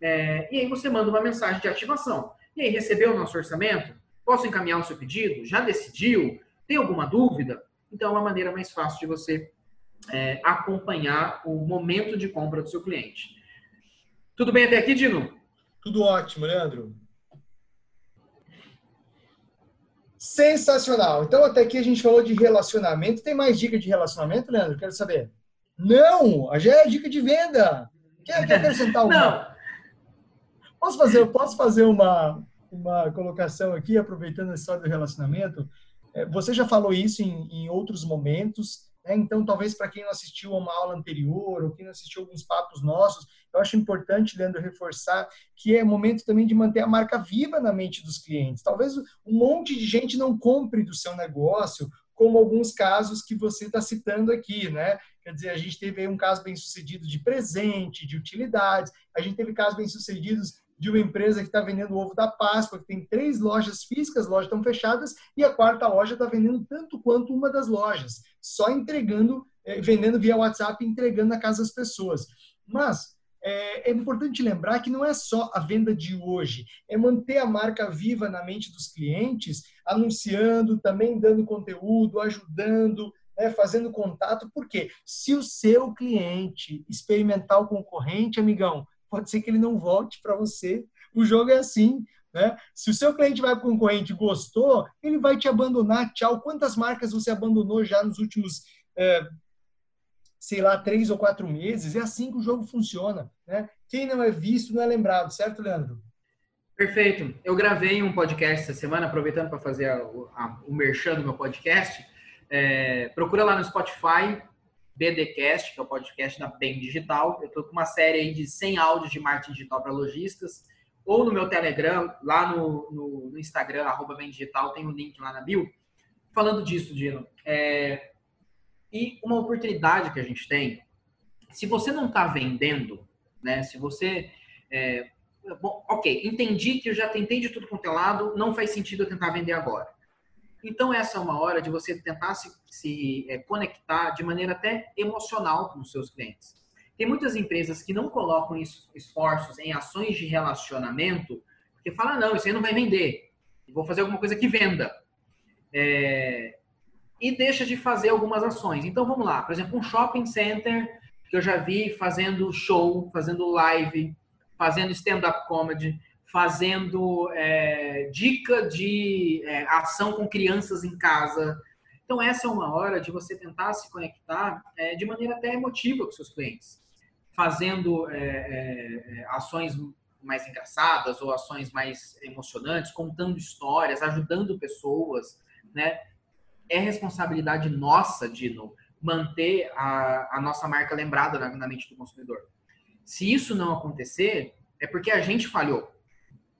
é, e aí você manda uma mensagem de ativação. E aí, recebeu o nosso orçamento? Posso encaminhar o seu pedido? Já decidiu? Tem alguma dúvida? Então, é uma maneira mais fácil de você é, acompanhar o momento de compra do seu cliente. Tudo bem até aqui, Dino? Tudo ótimo, Leandro. Sensacional. Então, até aqui a gente falou de relacionamento. Tem mais dica de relacionamento, Leandro? Quero saber. Não, já é dica de venda. Quer, quer acrescentar *laughs* alguma? Não. Posso fazer, posso fazer uma, uma colocação aqui, aproveitando a história do relacionamento? É, você já falou isso em, em outros momentos, né? Então, talvez para quem não assistiu a uma aula anterior, ou quem não assistiu alguns papos nossos, eu acho importante, Leandro, reforçar que é momento também de manter a marca viva na mente dos clientes. Talvez um monte de gente não compre do seu negócio, como alguns casos que você está citando aqui, né? Quer dizer, a gente teve um caso bem sucedido de presente, de utilidades, a gente teve casos bem sucedidos de uma empresa que está vendendo o ovo da Páscoa, que tem três lojas físicas, as lojas estão fechadas, e a quarta loja está vendendo tanto quanto uma das lojas, só entregando, eh, vendendo via WhatsApp entregando na casa das pessoas. Mas é, é, importante lembrar que não é só a venda de hoje, é manter a marca viva na mente dos clientes, anunciando, também dando conteúdo, ajudando, né, fazendo contato, porque se o seu cliente experimentar o concorrente, amigão, pode ser que ele não volte para você. O jogo é assim. Né? Se o seu cliente vai para o concorrente e gostou, ele vai te abandonar. Tchau. Quantas marcas você abandonou já nos últimos, é, sei lá, três ou quatro meses? É assim que o jogo funciona. Né? Quem não é visto não é lembrado, certo, Leandro? Perfeito. Eu gravei um podcast essa semana, aproveitando para fazer a, a, o merchan do meu podcast. É, procura lá no Spotify, BDcast, que é o podcast da Bem Digital. Eu estou com uma série de 100 áudios de marketing digital para lojistas. Ou no meu Telegram, lá no, no, no Instagram, arroba Bem Digital, tem um link lá na bio. Falando disso, Dino. É, e uma oportunidade que a gente tem, se você não está vendendo, né? Se você... É, bom, ok, entendi que eu já tentei de tudo quanto é lado, não faz sentido eu tentar vender agora. Então, essa é uma hora de você tentar se, se é, conectar de maneira até emocional com os seus clientes. Tem muitas empresas que não colocam esforços em ações de relacionamento, porque falam, não, isso aí não vai vender, vou fazer alguma coisa que venda. É, e deixa de fazer algumas ações. Então, vamos lá. Por exemplo, um shopping center que eu já vi fazendo show, fazendo live, fazendo stand-up comedy, fazendo é, dica de é, ação com crianças em casa. Então, essa é uma hora de você tentar se conectar é, de maneira até emotiva com seus clientes, fazendo é, é, é, ações mais engraçadas ou ações mais emocionantes, contando histórias, ajudando pessoas, né? É responsabilidade nossa, Dino, manter a, a nossa marca lembrada na, na mente do consumidor. Se isso não acontecer, é porque a gente falhou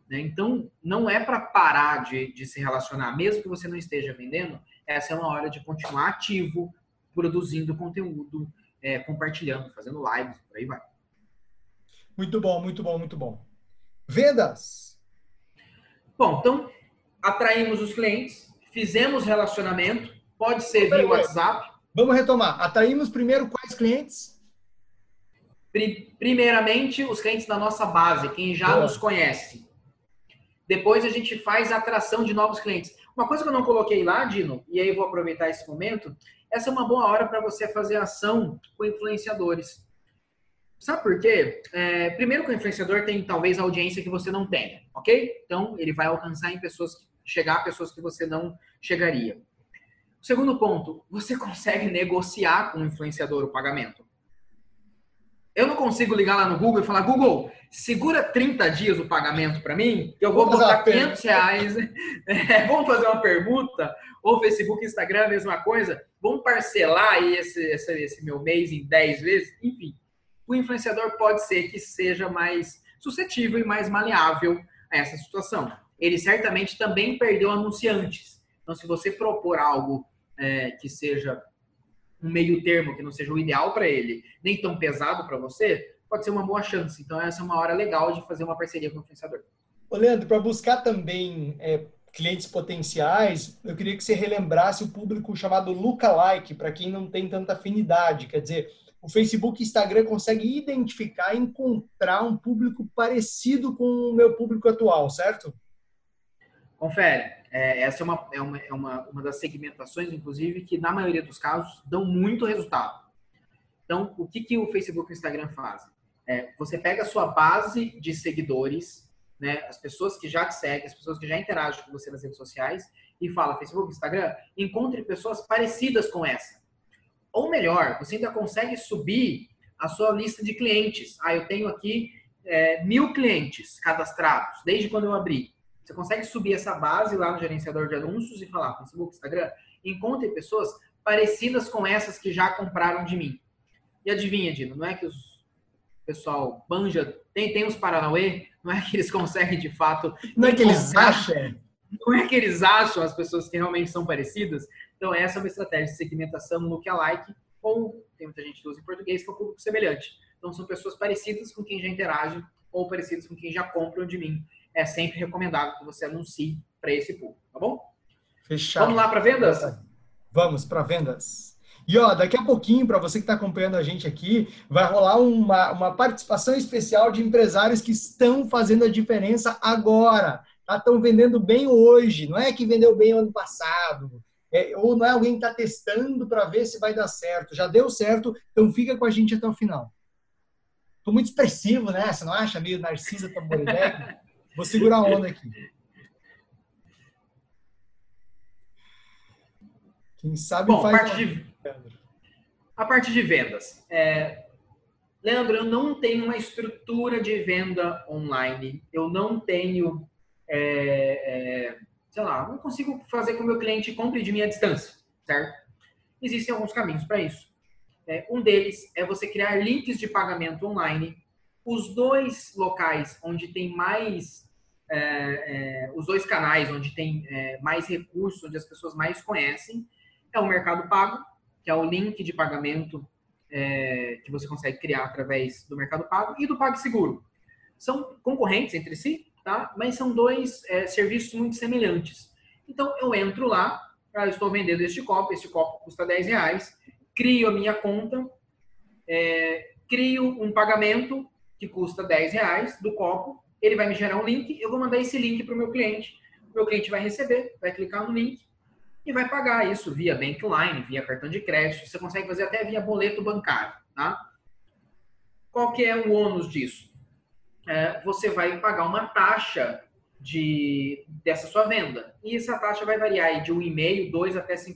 né? Então, não é para parar de, de se relacionar, mesmo que você não esteja vendendo, essa é uma hora de continuar ativo, produzindo conteúdo, é, compartilhando, fazendo lives, por aí vai. Muito bom, muito bom, muito bom. Vendas! Bom, então, atraímos os clientes, fizemos relacionamento, pode ser via WhatsApp. Vamos retomar. Atraímos primeiro quais clientes? Primeiramente, os clientes da nossa base, quem já Boa. nos conhece. Depois a gente faz a atração de novos clientes. Uma coisa que eu não coloquei lá, Dino, e aí eu vou aproveitar esse momento, essa é uma boa hora para você fazer ação com influenciadores. Sabe por quê? É, primeiro que o influenciador tem talvez audiência que você não tenha, ok? Então ele vai alcançar em pessoas, chegar a pessoas que você não chegaria. Segundo ponto, você consegue negociar com o influenciador o pagamento. Eu não consigo ligar lá no Google e falar, Google, segura 30 dias o pagamento para mim, que eu vou botar 500 reais. *laughs* É, vamos fazer uma pergunta? Ou Facebook, Instagram, a mesma coisa? Vamos parcelar aí esse, esse, esse meu mês em 10 vezes? Enfim, o influenciador pode ser que seja mais suscetível e mais maleável a essa situação. Ele certamente também perdeu anunciantes. Então, se você propor algo é, que seja um meio termo que não seja o ideal para ele, nem tão pesado para você, pode ser uma boa chance. Então, essa é uma hora legal de fazer uma parceria com o influenciador. Ô, Leandro, para buscar também é, clientes potenciais, eu queria que você relembrasse o público chamado lookalike, para quem não tem tanta afinidade. Quer dizer, o Facebook e Instagram conseguem identificar e encontrar um público parecido com o meu público atual, certo? Confere. É, essa é, uma, é, uma, é uma, uma das segmentações, inclusive, que na maioria dos casos dão muito resultado. Então, o que, que o Facebook e o Instagram fazem? É, você pega a sua base de seguidores, né, as pessoas que já te seguem, as pessoas que já interagem com você nas redes sociais, e fala, Facebook, Instagram, encontre pessoas parecidas com essa. Ou melhor, você ainda consegue subir a sua lista de clientes. Ah, eu tenho aqui é, mil clientes cadastrados, desde quando eu abri. Você consegue subir essa base lá no gerenciador de anúncios e falar, Facebook, Instagram, encontre pessoas parecidas com essas que já compraram de mim. E adivinha, Dino, não é que os pessoal banja, tem, tem uns Paranauê, não é que eles conseguem de fato. Não é que eles acham. não é que eles acham as pessoas que realmente são parecidas. Então, essa é uma estratégia de segmentação lookalike, ou tem muita gente que usa em português, que é público semelhante. Então, são pessoas parecidas com quem já interage ou parecidas com quem já compram de mim. É sempre recomendável que você anuncie para esse público, tá bom? Fechado. Vamos lá para vendas? Vamos para vendas. E ó, daqui a pouquinho, para você que está acompanhando a gente aqui, vai rolar uma, uma participação especial de empresários que estão fazendo a diferença agora. Estão tá? vendendo bem hoje, não é que vendeu bem ano passado. É, ou não é alguém que está testando para ver se vai dar certo. Já deu certo, então fica com a gente até o final. Estou muito expressivo, né? Você não acha? Meio Narcisa Tamboridec. *laughs* Vou segurar a onda aqui. Quem sabe Bom, faz... parte de... A parte de vendas. É... Leandro, eu não tenho uma estrutura de venda online. Eu não tenho... É, é, sei lá, não consigo fazer com que o meu cliente compre de à distância, certo? Existem alguns caminhos para isso. É, um deles é você criar links de pagamento online. Os dois locais onde tem mais é, é, os dois canais onde tem é, mais recursos, onde as pessoas mais conhecem, é o Mercado Pago, que é o link de pagamento é, que você consegue criar através do Mercado Pago, e do PagSeguro. São concorrentes entre si, tá? mas são dois serviços muito semelhantes. Então, eu entro lá, ah, estou vendendo este copo, este copo custa 10 reais, crio a minha conta, é, crio um pagamento que custa 10 reais do copo, ele vai me gerar um link, eu vou mandar esse link para o meu cliente, o meu cliente vai receber, vai clicar no link, e vai pagar isso via Bankline, via cartão de crédito. Você consegue fazer até via boleto bancário, tá? Qual que é o ônus disso? É, você vai pagar uma taxa de, dessa sua venda. E essa taxa vai variar de 1,5%, 2% até 5%,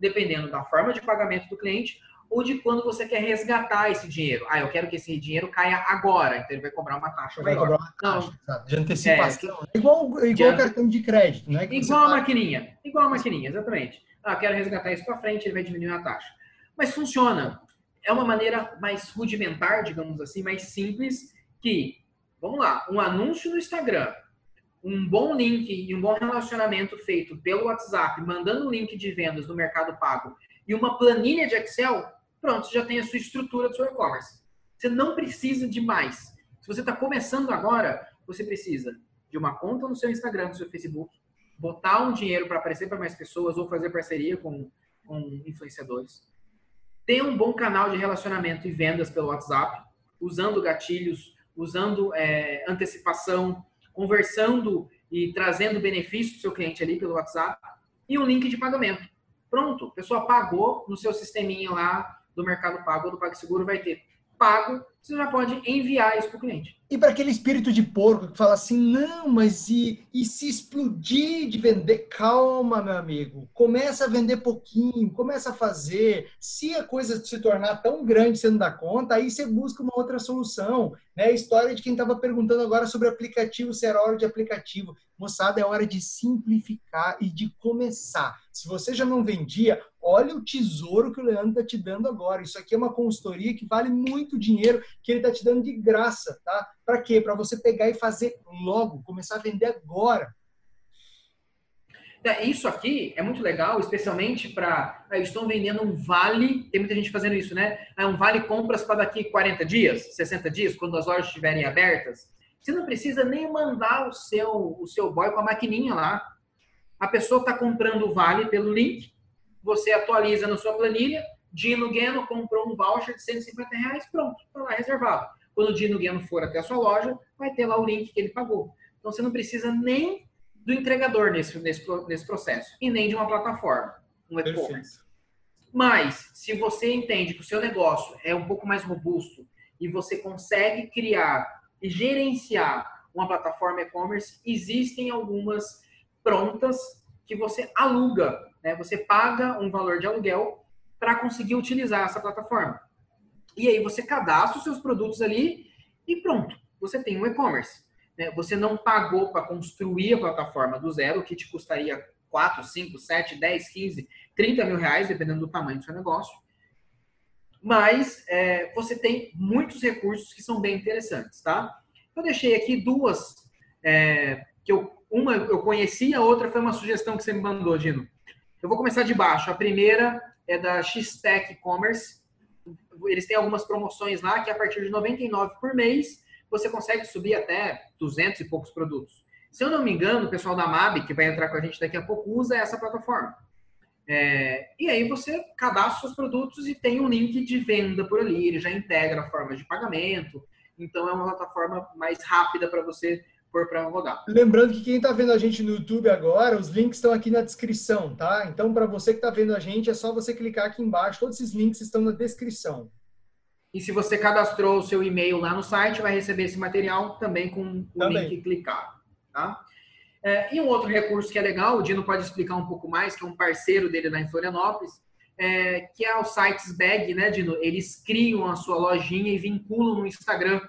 dependendo da forma de pagamento do cliente ou de quando você quer resgatar esse dinheiro. Ah, eu quero que esse dinheiro caia agora, então ele vai cobrar uma taxa vai maior. Cobrar uma taxa, Não, de antecipação. É, igual igual de, cartão de crédito, não é? igual a maquininha, igual a maquininha, exatamente. Ah, quero resgatar isso para frente, ele vai diminuir a taxa. Mas funciona. É uma maneira mais rudimentar, digamos assim, mais simples, que, vamos lá, um anúncio no Instagram, um bom link e um bom relacionamento feito pelo WhatsApp, mandando um link de vendas no Mercado Pago e uma planilha de Excel, pronto, já tem a sua estrutura do seu e-commerce. Você não precisa de mais. Se você está começando agora, você precisa de uma conta no seu Instagram, no seu Facebook, botar um dinheiro para aparecer para mais pessoas ou fazer parceria com, com influenciadores. Ter um bom canal de relacionamento e vendas pelo WhatsApp, usando gatilhos, usando é, antecipação, conversando e trazendo benefício para o seu cliente ali pelo WhatsApp e um link de pagamento. Pronto, a pessoa pagou no seu sisteminha lá do Mercado Pago ou do PagSeguro, vai ter. Pago, você já pode enviar isso para o cliente. E para aquele espírito de porco que fala assim, não, mas e, e se explodir de vender? Calma, meu amigo. Começa a vender pouquinho, começa a fazer. Se a coisa se tornar tão grande, você não dá conta, aí você busca uma outra solução. Né? A história de quem estava perguntando agora sobre aplicativo, se era hora de aplicativo. Moçada, é hora de simplificar e de começar. Se você já não vendia, olha o tesouro que o Leandro está te dando agora. Isso aqui é uma consultoria que vale muito dinheiro, que ele está te dando de graça, tá? Para quê? Para você pegar e fazer logo, começar a vender agora. É, isso aqui é muito legal, especialmente para. Ah, estão vendendo um vale, tem muita gente fazendo isso, né? É um vale compras para daqui 40 dias, 60 dias, quando as lojas estiverem abertas. Você não precisa nem mandar o seu, o seu boy com a maquininha lá. A pessoa está comprando o vale pelo link, você atualiza na sua planilha, Dino Gueno comprou um voucher de 150 reais, pronto, está lá reservado. Quando o Dino Gueno for até a sua loja, vai ter lá o link que ele pagou. Então você não precisa nem do entregador nesse, nesse, nesse processo e nem de uma plataforma, um e-commerce. Mas, se você entende que o seu negócio é um pouco mais robusto e você consegue criar e gerenciar uma plataforma e-commerce, existem algumas prontas que você aluga, né? Você paga um valor de aluguel para conseguir utilizar essa plataforma. E aí você cadastra os seus produtos ali e pronto, você tem um e-commerce. Né? Você não pagou para construir a plataforma do zero, que te custaria 4, 5, 7, 10, 15, 30 mil reais, dependendo do tamanho do seu negócio. Mas é, você tem muitos recursos que são bem interessantes, tá? Eu deixei aqui duas é, que eu uma eu conheci, a outra foi uma sugestão que você me mandou, Dino. Eu vou começar de baixo. A primeira é da X-Tech E-Commerce. Eles têm algumas promoções lá que a partir de 99 por mês você consegue subir até 200 e poucos produtos. Se eu não me engano, o pessoal da MAB, que vai entrar com a gente daqui a pouco, usa essa plataforma. É, e aí você cadastra seus produtos e tem um link de venda por ali, ele já integra a forma de pagamento. Então é uma plataforma mais rápida para você pôr para rodar. Lembrando que quem está vendo a gente no YouTube agora, os links estão aqui na descrição, tá? Então para você que está vendo a gente, é só você clicar aqui embaixo, todos esses links estão na descrição. E se você cadastrou o seu e-mail lá no site, vai receber esse material também com o também. link clicado. Tá? É, e um outro recurso que é legal, o Dino pode explicar um pouco mais, que é um parceiro dele lá em Florianópolis, é, que é o Sites Bag, né, Dino? Eles criam a sua lojinha e vinculam no Instagram.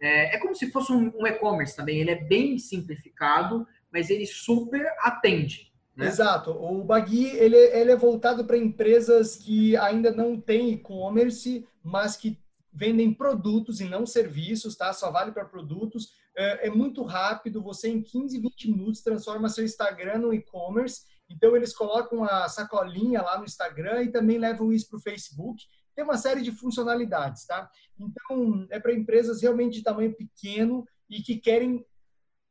É, é como se fosse um, um e-commerce também. Ele é bem simplificado, mas ele super atende. Né? Exato. O Bagui ele, ele é voltado para empresas que ainda não têm e-commerce, mas que vendem produtos e não serviços, tá? Só vale para produtos. É, é, muito rápido, você em 15, 20 minutos transforma seu Instagram no e-commerce. Então eles colocam a sacolinha lá no Instagram e também levam isso para o Facebook. Tem uma série de funcionalidades, tá? Então é para empresas realmente de tamanho pequeno e que querem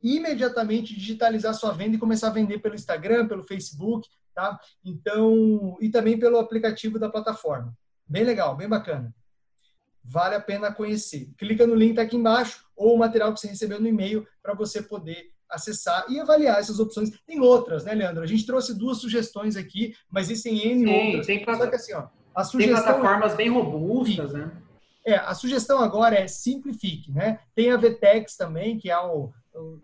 imediatamente digitalizar sua venda e começar a vender pelo Instagram, pelo Facebook, tá? Então, e também pelo aplicativo da plataforma. Bem legal, bem bacana vale a pena conhecer. Clica no link tá aqui embaixo ou o material que você recebeu no e-mail para você poder acessar e avaliar essas opções. Tem outras, né, Leandro? A gente trouxe duas sugestões aqui, mas existem N Sim, outras. Tem, Só que assim, ó, a sugestão tem plataformas bem robustas, né? É, a sugestão agora é simplifique, né? Tem a Vtex também, que é o,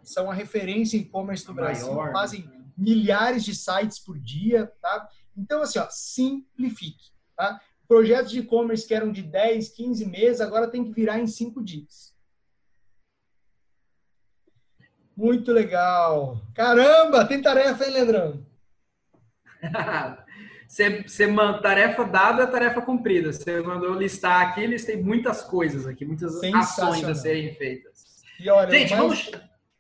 são a referência em e-commerce do Brasil, maior, fazem né? milhares de sites por dia, tá? Então, assim, ó, simplifique, tá? Projetos de e-commerce que eram de 10, 15 meses, agora tem que virar em 5 dias. Muito legal. Caramba, tem tarefa, hein, Leandrão? *laughs* você, você manda tarefa dada, tarefa cumprida. Você mandou listar aqui, listei muitas coisas aqui, muitas ações a serem feitas. E olha, Gente, vamos,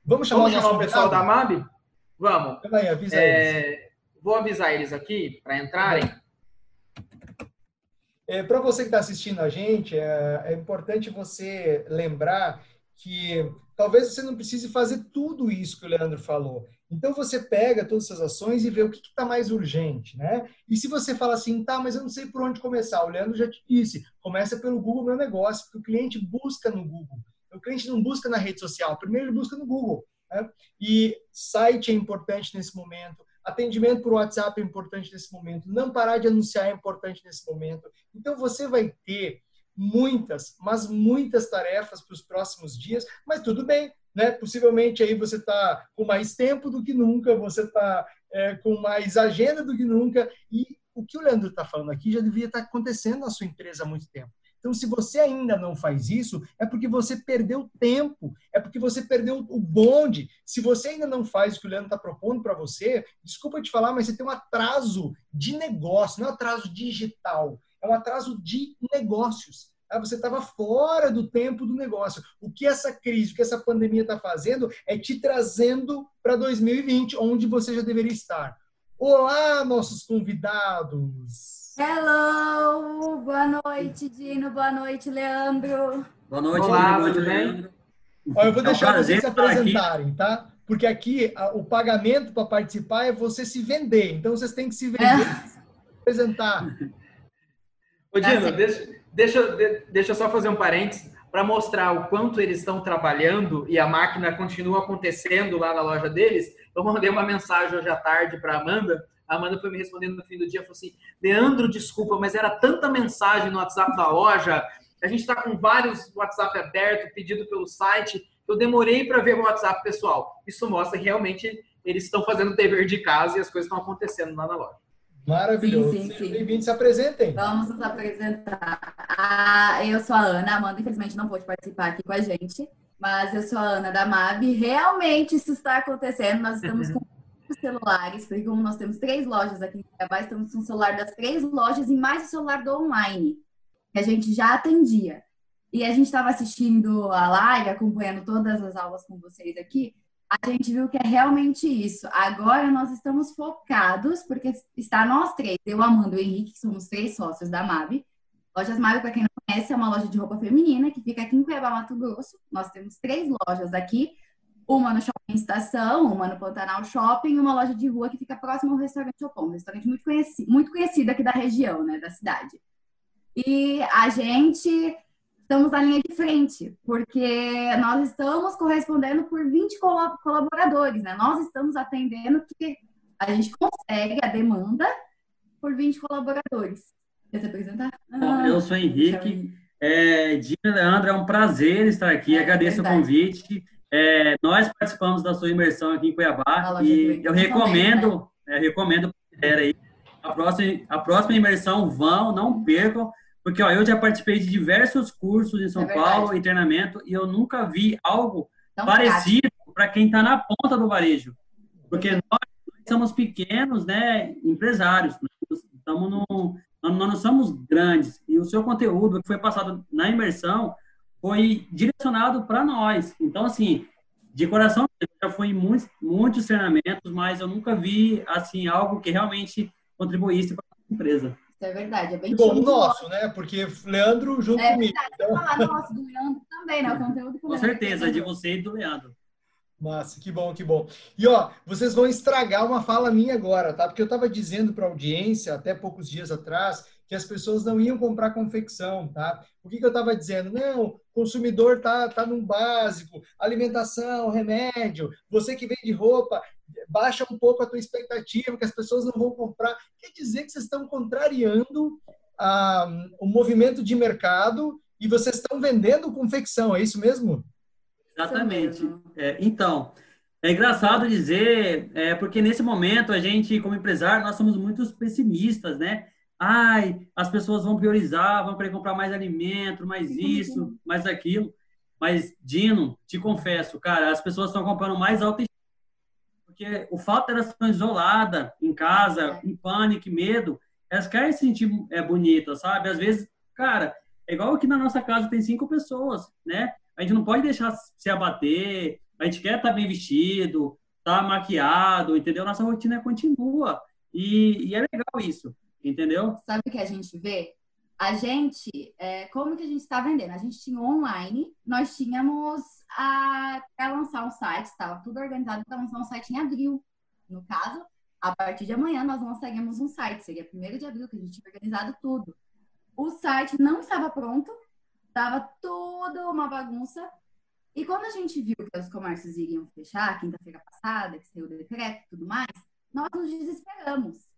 vamos chamar, vamos chamar o pessoal da MAB? Vamos. Aí, avisa é, eles. Vou avisar eles aqui para entrarem. É, Para você que está assistindo a gente, é, é, importante você lembrar que talvez você não precise fazer tudo isso que o Leandro falou. Então você pega todas essas ações e vê o que está mais urgente, né? E se você fala assim, tá, mas eu não sei por onde começar, o Leandro já te disse, começa pelo Google Meu Negócio, porque o cliente busca no Google. O cliente não busca na rede social, primeiro ele busca no Google. Né? E site é importante nesse momento, Atendimento por WhatsApp é importante nesse momento. Não parar de anunciar é importante nesse momento. Então, você vai ter muitas, mas muitas tarefas para os próximos dias, mas tudo bem, né? Possivelmente aí você está com mais tempo do que nunca, você está é, com mais agenda do que nunca, e o que o Leandro está falando aqui já devia estar tá acontecendo na sua empresa há muito tempo. Então, se você ainda não faz isso, é porque você perdeu tempo, é porque você perdeu o bonde. Se você ainda não faz o que o Leandro está propondo para você, desculpa te falar, mas você tem um atraso de negócio, não é um atraso digital, é um atraso de negócios. Tá? Você estava fora do tempo do negócio. O que essa crise, o que essa pandemia está fazendo é te trazendo para 2020, onde você já deveria estar. Olá, nossos convidados! Hello! Boa noite, Dino. Boa noite, Leandro. Boa noite, Olá, boa noite, Leandro. Ó, eu vou é deixar vocês se apresentarem, tá? Porque aqui a, o pagamento para participar é você se vender. Então vocês têm que se vender é. se apresentar. Ô, Dino, tá deixa, deixa, deixa eu só fazer um parênteses para mostrar o quanto eles estão trabalhando e a máquina continua acontecendo lá na loja deles. Eu mandei uma mensagem hoje à tarde para Amanda a Amanda foi me respondendo no fim do dia, falou assim, Leandro, desculpa, mas era tanta mensagem no WhatsApp da loja, a gente está com vários WhatsApp abertos, pedido pelo site, eu demorei para ver o WhatsApp pessoal. Isso mostra que realmente eles estão fazendo o dever de casa e as coisas estão acontecendo lá na loja. Maravilhoso. Sim, sim, sim. Bem-vindos, se apresentem. Vamos nos apresentar. Ah, eu sou a Ana, a Amanda infelizmente não pôde participar aqui com a gente, mas eu sou a Ana da MAB. Realmente isso está acontecendo, nós estamos com celulares, porque como nós temos três lojas aqui em Cuiabá, estamos com o celular das três lojas e mais o celular do online, que a gente já atendia. E a gente estava assistindo a live, acompanhando todas as aulas com vocês aqui. A gente viu que é realmente isso. Agora nós estamos focados, porque está nós três, eu, Amanda e o Henrique, que somos três sócios da MAB. Lojas MAB, para quem não conhece, é uma loja de roupa feminina que fica aqui em Cuiabá, Mato Grosso. Nós temos três lojas aqui, uma no Shopping Estação, uma no Pantanal Shopping e uma loja de rua que fica próximo ao restaurante Opom, um restaurante muito conhecido, muito conhecido aqui da região, né, da cidade. E a gente estamos na linha de frente, porque nós estamos correspondendo por 20 colaboradores, né? Nós estamos atendendo que a gente consegue a demanda por 20 colaboradores. Quer se apresentar? Ah, eu sou Henrique. É, Dina Leandro, é um prazer estar aqui. É, Agradeço o convite. É, nós participamos da sua imersão aqui em Cuiabá e eu recomendo, né? é, recomendo aí, a próxima, a próxima imersão vão, não percam, porque ó, eu já participei de diversos cursos em São é Paulo, em treinamento, e eu nunca vi algo Não parecido para quem está na ponta do varejo. Porque nós, nós, somos pequenos né, empresários, nós, estamos no, nós não somos grandes. E o seu conteúdo que foi passado na imersão foi direcionado para nós. Então, assim, de coração, eu já fui em muitos, muitos treinamentos, mas eu nunca vi assim algo que realmente contribuísse para a empresa é verdade, é bem Bom, o nosso, né? Porque Leandro junto é comigo. Verdade, então... falar nosso, do Leandro também, né? O conteúdo Com certeza, de você e do Leandro. Massa, que bom, que bom. E ó, vocês vão estragar uma fala minha agora, tá? Porque eu estava dizendo para a audiência, até poucos dias atrás, que as pessoas não iam comprar confecção, tá? O que, que eu estava dizendo? Não, o consumidor tá, tá num básico, alimentação, remédio, você que vende roupa, baixa um pouco a tua expectativa, que as pessoas não vão comprar. Quer dizer que vocês estão contrariando ah, o movimento de mercado e vocês estão vendendo confecção, é isso mesmo? Exatamente. É, então, é engraçado dizer, é, porque nesse momento a gente, como empresário, nós somos muito pessimistas, né? Ai, as pessoas vão priorizar, vão querer comprar mais alimento, mais isso, mais aquilo. Mas, Dino, te confesso, cara, as pessoas estão comprando mais alta porque o fato de elas estar isoladas em casa, em pânico, medo, elas querem se sentir é, bonitas, sabe? Às vezes, cara, é igual aqui na nossa casa tem cinco pessoas, né? A gente não pode deixar se abater, a gente quer estar tá bem vestido, estar tá maquiado, entendeu? Nossa rotina continua. E, e é legal isso, entendeu? Sabe o que a gente vê? A gente, é, como que a gente está vendendo? A gente tinha online, nós tínhamos para lançar um site, estava tudo organizado para lançar um site em abril. No caso, a partir de amanhã nós lançaremos um site, seria 1 de abril que a gente tinha organizado tudo. O site não estava pronto, estava tudo uma bagunça. E quando a gente viu que os comércios iriam fechar, quinta-feira passada, que saiu o decreto e tudo mais, nós nos desesperamos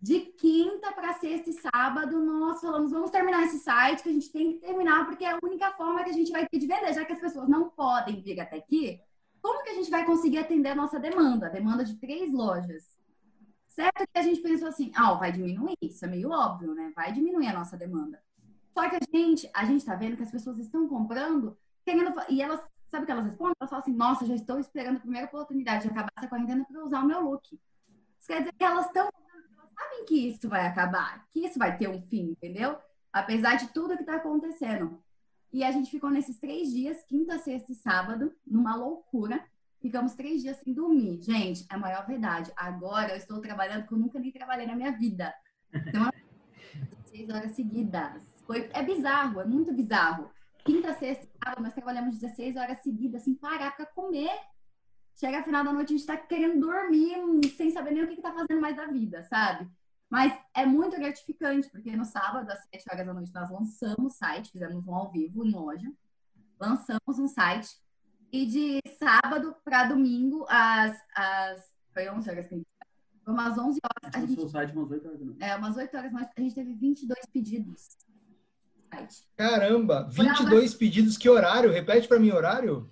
de quinta para sexta e sábado, nós falamos, vamos terminar esse site, que a gente tem que terminar, porque é a única forma que a gente vai ter de vender, já que as pessoas não podem vir até aqui, como que a gente vai conseguir atender a nossa demanda? A demanda de três lojas. Certo que a gente pensou assim, ah, vai diminuir, isso é meio óbvio, né? Vai diminuir a nossa demanda. Só que a gente, a gente tá vendo que as pessoas estão comprando, querendo, e elas, sabe o que elas respondem? Elas falam assim, nossa, já estou esperando a primeira oportunidade de acabar essa quarentena para usar o meu look. Isso quer dizer que elas estão sabem que isso vai acabar, que isso vai ter um fim, entendeu? Apesar de tudo que está acontecendo. E a gente ficou nesses três dias, quinta, sexta e sábado, numa loucura. Ficamos três dias sem dormir. Gente, é a maior verdade. Agora eu estou trabalhando que eu nunca nem trabalhei na minha vida. Então, seis horas seguidas. Foi, é bizarro, é muito bizarro. Quinta, sexta e sábado, nós trabalhamos 16 horas seguidas, sem parar para comer chega final da noite, a gente tá querendo dormir sem saber nem o que, que tá fazendo mais da vida, sabe? Mas é muito gratificante, porque no sábado, às 7 horas da noite, nós lançamos o site, fizemos um ao vivo em loja, lançamos um site, e de sábado para domingo, às, às. Foi 11 horas que a gente. Foi umas 11 horas. A gente, o site umas 8 horas da noite. É, umas 8 horas da noite, a gente teve 22 pedidos. Caramba, 22 pedidos, que horário? Repete para mim horário?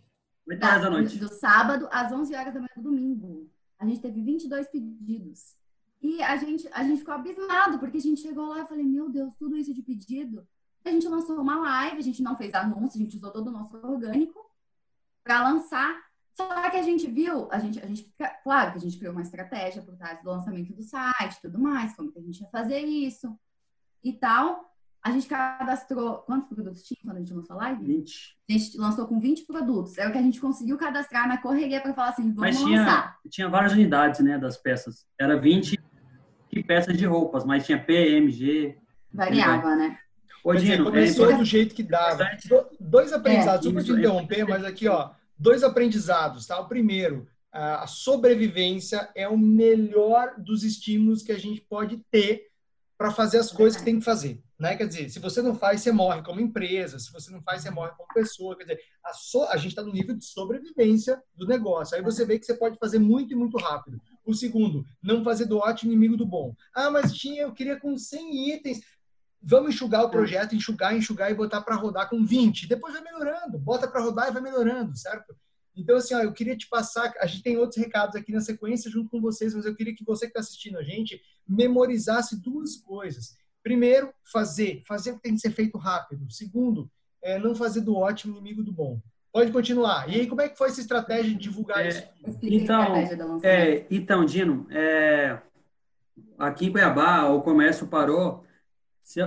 8 horas da noite. Do sábado às 11 horas da manhã do domingo. A gente teve 22 pedidos. E a gente, a gente ficou abismado, porque a gente chegou lá e falei, meu Deus, tudo isso de pedido. A gente lançou uma live, a gente não fez anúncio, a gente usou todo o nosso orgânico para lançar. Só que a gente viu, a gente, a gente, claro que a gente criou uma estratégia por trás do lançamento do site, tudo mais, como que a gente ia fazer isso e tal. A gente cadastrou. Quantos produtos tinha quando a gente lançou a live? 20. A gente lançou com 20 produtos. É o que a gente conseguiu cadastrar na correria para falar assim: vamos mas tinha, lançar. Tinha várias unidades, né, das peças. Era 20 peças de roupas, mas tinha PMG. Variava, né? Ô, Dino, começou é do jeito que dava. Dois aprendizados, é, desculpa te interromper, mas aqui, ó, dois aprendizados, tá? O primeiro, a sobrevivência é o melhor dos estímulos que a gente pode ter para fazer as coisas que tem que fazer. Né? Quer dizer, se você não faz, você morre como empresa. Se você não faz, você morre como pessoa. Quer dizer, a, so, a gente está no nível de sobrevivência do negócio. Aí você vê que você pode fazer muito e muito rápido. O segundo, não fazer do ótimo inimigo do bom. Ah, mas tinha, eu queria com 100 itens. Vamos enxugar o projeto, enxugar, enxugar e botar para rodar com 20. Depois vai melhorando. Bota para rodar e vai melhorando, certo? Então, assim, ó, eu queria te passar. A gente tem outros recados aqui na sequência junto com vocês, mas eu queria que você que está assistindo a gente memorizasse duas coisas. Primeiro, fazer. Fazer o que tem que ser feito rápido. Segundo, é, não fazer do ótimo inimigo do bom. Pode continuar. E aí, como é que foi essa estratégia de divulgar é, isso? Então, é, então, Dino, é, aqui em Cuiabá, o comércio parou,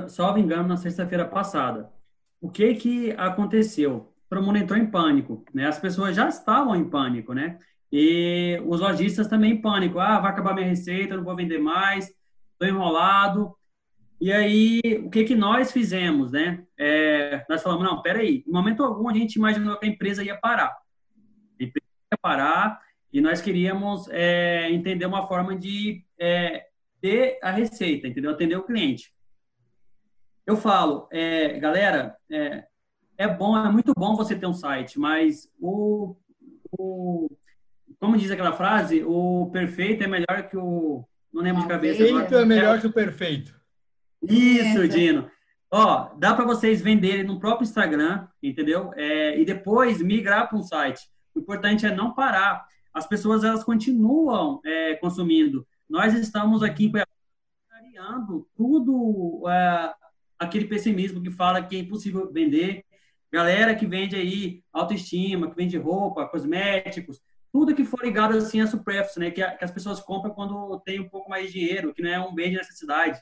salvo engano, na sexta-feira passada. O que que aconteceu? todo mundo entrou em pânico, né? As pessoas já estavam em pânico, né? E os lojistas também em pânico. Ah, vai acabar minha receita, não vou vender mais, estou enrolado. E aí, o que que nós fizemos, né? É, nós falamos, não, peraí, em momento algum a gente imaginou que a empresa ia parar. A empresa ia parar e nós queríamos é, entender uma forma de é, ter a receita, entendeu? Atender o cliente. Eu falo, é, galera, é, é bom, é muito bom você ter um site, mas o, o como diz aquela frase, o perfeito é melhor que o não lembro de cabeça. Perfeito é melhor que o perfeito. Isso, Dino. Ó, dá para vocês venderem no próprio Instagram, entendeu? É, e depois migrar para um site. O importante é não parar. As pessoas elas continuam é, consumindo. Nós estamos aqui em tudo é, aquele pessimismo que fala que é impossível vender, Galera que vende aí autoestima, que vende roupa, cosméticos, tudo que for ligado assim a supérfluo, né? Que, a, que, as pessoas compram quando tem um pouco mais de dinheiro, que não é um bem de necessidade.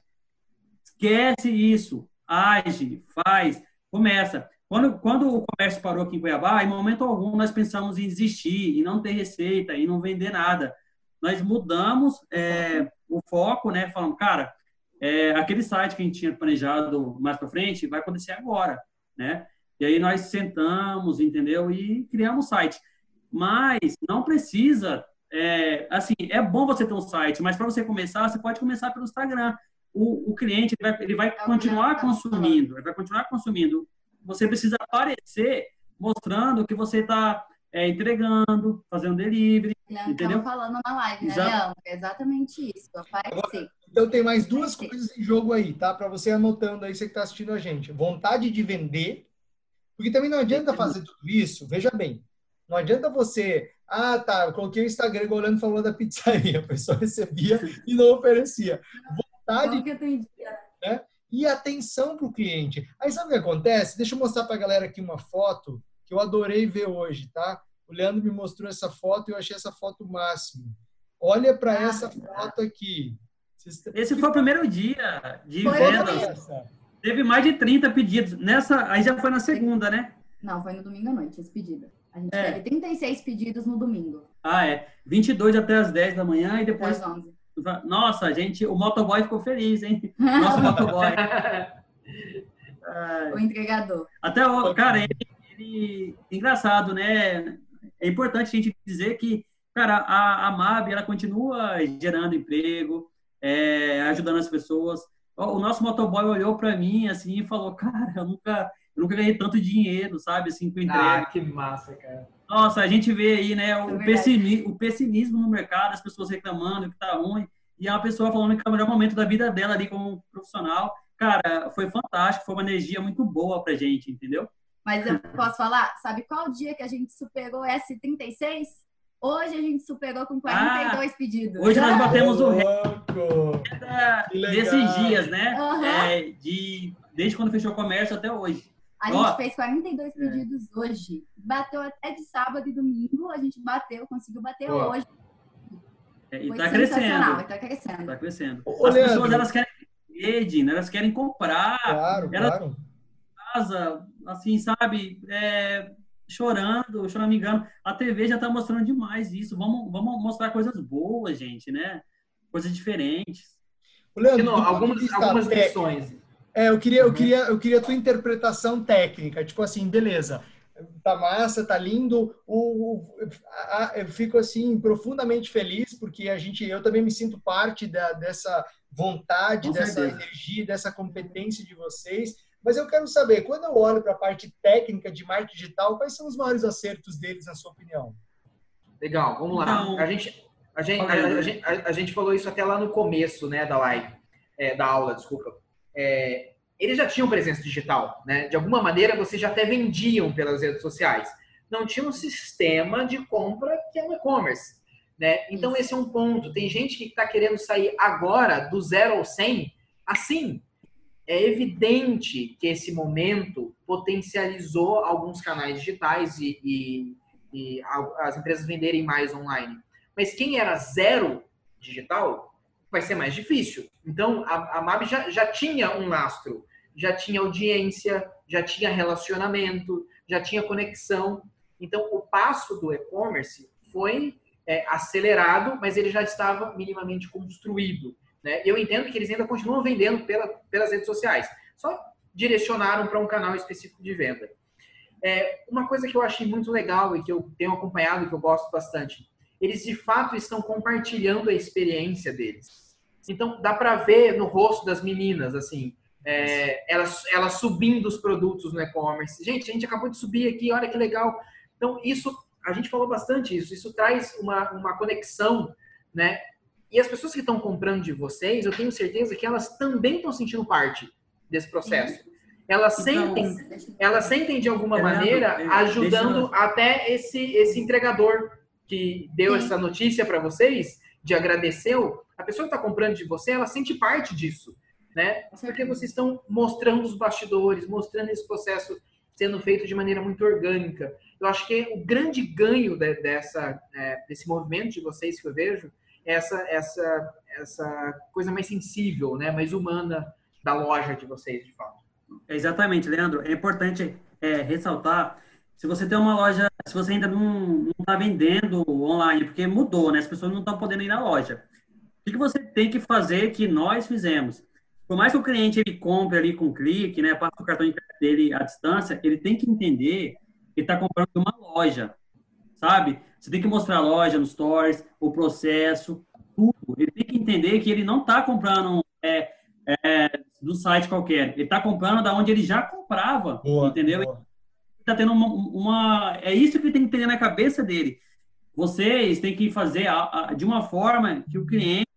Esquece isso. Age, faz, começa. Quando, quando o comércio parou aqui em Cuiabá, em momento algum nós pensamos em desistir, em não ter receita, em não vender nada. Nós mudamos é, o foco, né? Falando, cara, é, aquele site que a gente tinha planejado mais para frente vai acontecer agora, né? E aí nós sentamos, entendeu? E criamos um site. Mas não precisa, é, assim, é bom você ter um site, mas para você começar, você pode começar pelo Instagram. O, o cliente ele vai, ele vai é continuar consumindo, ele vai continuar consumindo. Você precisa aparecer mostrando que você está é, entregando, fazendo delivery, Leandro entendeu? falando na live, né, Exato. Leandro? É exatamente isso, aparecer. Então tem mais duas coisas em jogo aí, tá? Para você anotando aí, você que está assistindo a gente. Vontade de vender porque também não adianta fazer tudo isso, veja bem, não adianta você, ah, tá, eu coloquei o Instagram igual o Leandro falou da pizzaria, *laughs* a pessoa recebia e não oferecia. Vontade né? e atenção para o cliente. Aí sabe o que acontece? Deixa eu mostrar para a galera aqui uma foto que eu adorei ver hoje, tá? O Leandro me mostrou essa foto e eu achei essa foto máximo. Olha para ah, essa foto aqui. Esse foi o primeiro dia de foi vendas. Teve mais de 30 pedidos. Nessa, aí já foi na segunda, né? Não, foi no domingo à noite esse pedido. A gente é. teve 36 pedidos no domingo. Ah, é. 22 até as 10 da manhã e depois. 11. Nossa, gente, o motoboy ficou feliz, hein? Nosso motoboy. *laughs* o entregador. Até o. Cara, ele, ele. Engraçado, né? É importante a gente dizer que, cara, a, a MAB, ela continua gerando emprego, é, ajudando as pessoas o nosso motoboy olhou para mim assim e falou: Cara, eu nunca, eu nunca ganhei tanto dinheiro, sabe? Assim, com entrega. Ah, que massa, cara. Nossa, a gente vê aí, né, o, é pessimismo, o pessimismo no mercado, as pessoas reclamando que tá ruim, e a pessoa falando que é o melhor momento da vida dela ali como profissional. Cara, foi fantástico, foi uma energia muito boa pra gente, entendeu? Mas eu posso falar, sabe qual dia que a gente superou S36? Hoje a gente superou com 42 ah, pedidos. Hoje nós batemos o recorde desses dias, né? Uhum. É, de, desde quando fechou o comércio até hoje. A Ó, gente fez 42 é. pedidos é. hoje. Bateu até de sábado e domingo. A gente bateu, conseguiu bater Ó. hoje. É, e está crescendo. Está crescendo. Tá crescendo. As pessoas elas querem rede, né? elas querem comprar. Claro, elas, claro. Casa, assim, sabe? É, chorando, choramingando. A TV já está mostrando demais isso. Vamos, vamos mostrar coisas boas, gente, né? Coisas diferentes. Leandro, algumas, algumas lições. É, eu queria, eu queria, eu queria a tua interpretação técnica. Tipo assim, beleza tá massa, tá lindo. O, a, eu fico assim profundamente feliz porque a gente, eu também me sinto parte da, dessa vontade, Com dessa certeza. energia, dessa competência de vocês. Mas eu quero saber, quando eu olho para a parte técnica de marketing digital, quais são os maiores acertos deles, na sua opinião? Legal, vamos lá. Então, a, gente, a, gente, a, a, gente, a, gente falou isso até lá no começo né, da live, é, da aula, desculpa. É, eles já tinham presença digital, né? De alguma maneira, vocês já até vendiam pelas redes sociais. Não tinha um sistema de compra que é um e-commerce, né? Então, esse é um ponto. Tem gente que está querendo sair agora do zero ao 100 assim. É evidente que esse momento potencializou alguns canais digitais e, e, e as empresas venderem mais online. Mas quem era zero digital vai ser mais difícil. Então, a, a MAB já, já tinha um lastro já tinha audiência, já tinha relacionamento, já tinha conexão. Então, o passo do e-commerce foi é, acelerado, mas ele já estava minimamente construído. Né? Eu entendo que eles ainda continuam vendendo pela, pelas redes sociais, só direcionaram para um canal específico de venda. É, uma coisa que eu achei muito legal e que eu tenho acompanhado que eu gosto bastante, eles de fato estão compartilhando a experiência deles. Então, dá para ver no rosto das meninas, assim, é, elas, elas subindo os produtos no e-commerce. Gente, a gente acabou de subir aqui, olha que legal. Então, isso, a gente falou bastante isso, isso traz uma, uma conexão, né? E as pessoas que estão comprando de vocês, eu tenho certeza que elas também estão sentindo parte desse processo. Elas então, sentem, elas sentem de alguma maneira ajudando até esse, esse entregador que deu Sim. essa notícia para vocês, de agradeceu. A pessoa que está comprando de você, ela sente parte disso né? Porque vocês estão mostrando os bastidores, mostrando esse processo sendo feito de maneira muito orgânica. Eu acho que o grande ganho de, dessa, é, desse movimento de vocês que eu vejo é essa, essa, essa coisa mais sensível, né? mais humana da loja de vocês, de fato. Exatamente, Leandro. É importante é, ressaltar, se você tem uma loja, se você ainda não está vendendo online, porque mudou, né? As pessoas não estão podendo ir na loja. O que você tem que fazer que nós fizemos? por mais que o cliente ele compre ali com clique, né, passa o cartão de crédito dele à distância, ele tem que entender que está comprando uma loja, sabe? Você tem que mostrar a loja nos stores, o processo, tudo. Ele tem que entender que ele não está comprando é, é, do site qualquer, ele está comprando da onde ele já comprava, boa, entendeu? Boa. Tá tendo uma, uma, é isso que tem que entender na cabeça dele. Vocês têm que fazer a, a, de uma forma que o cliente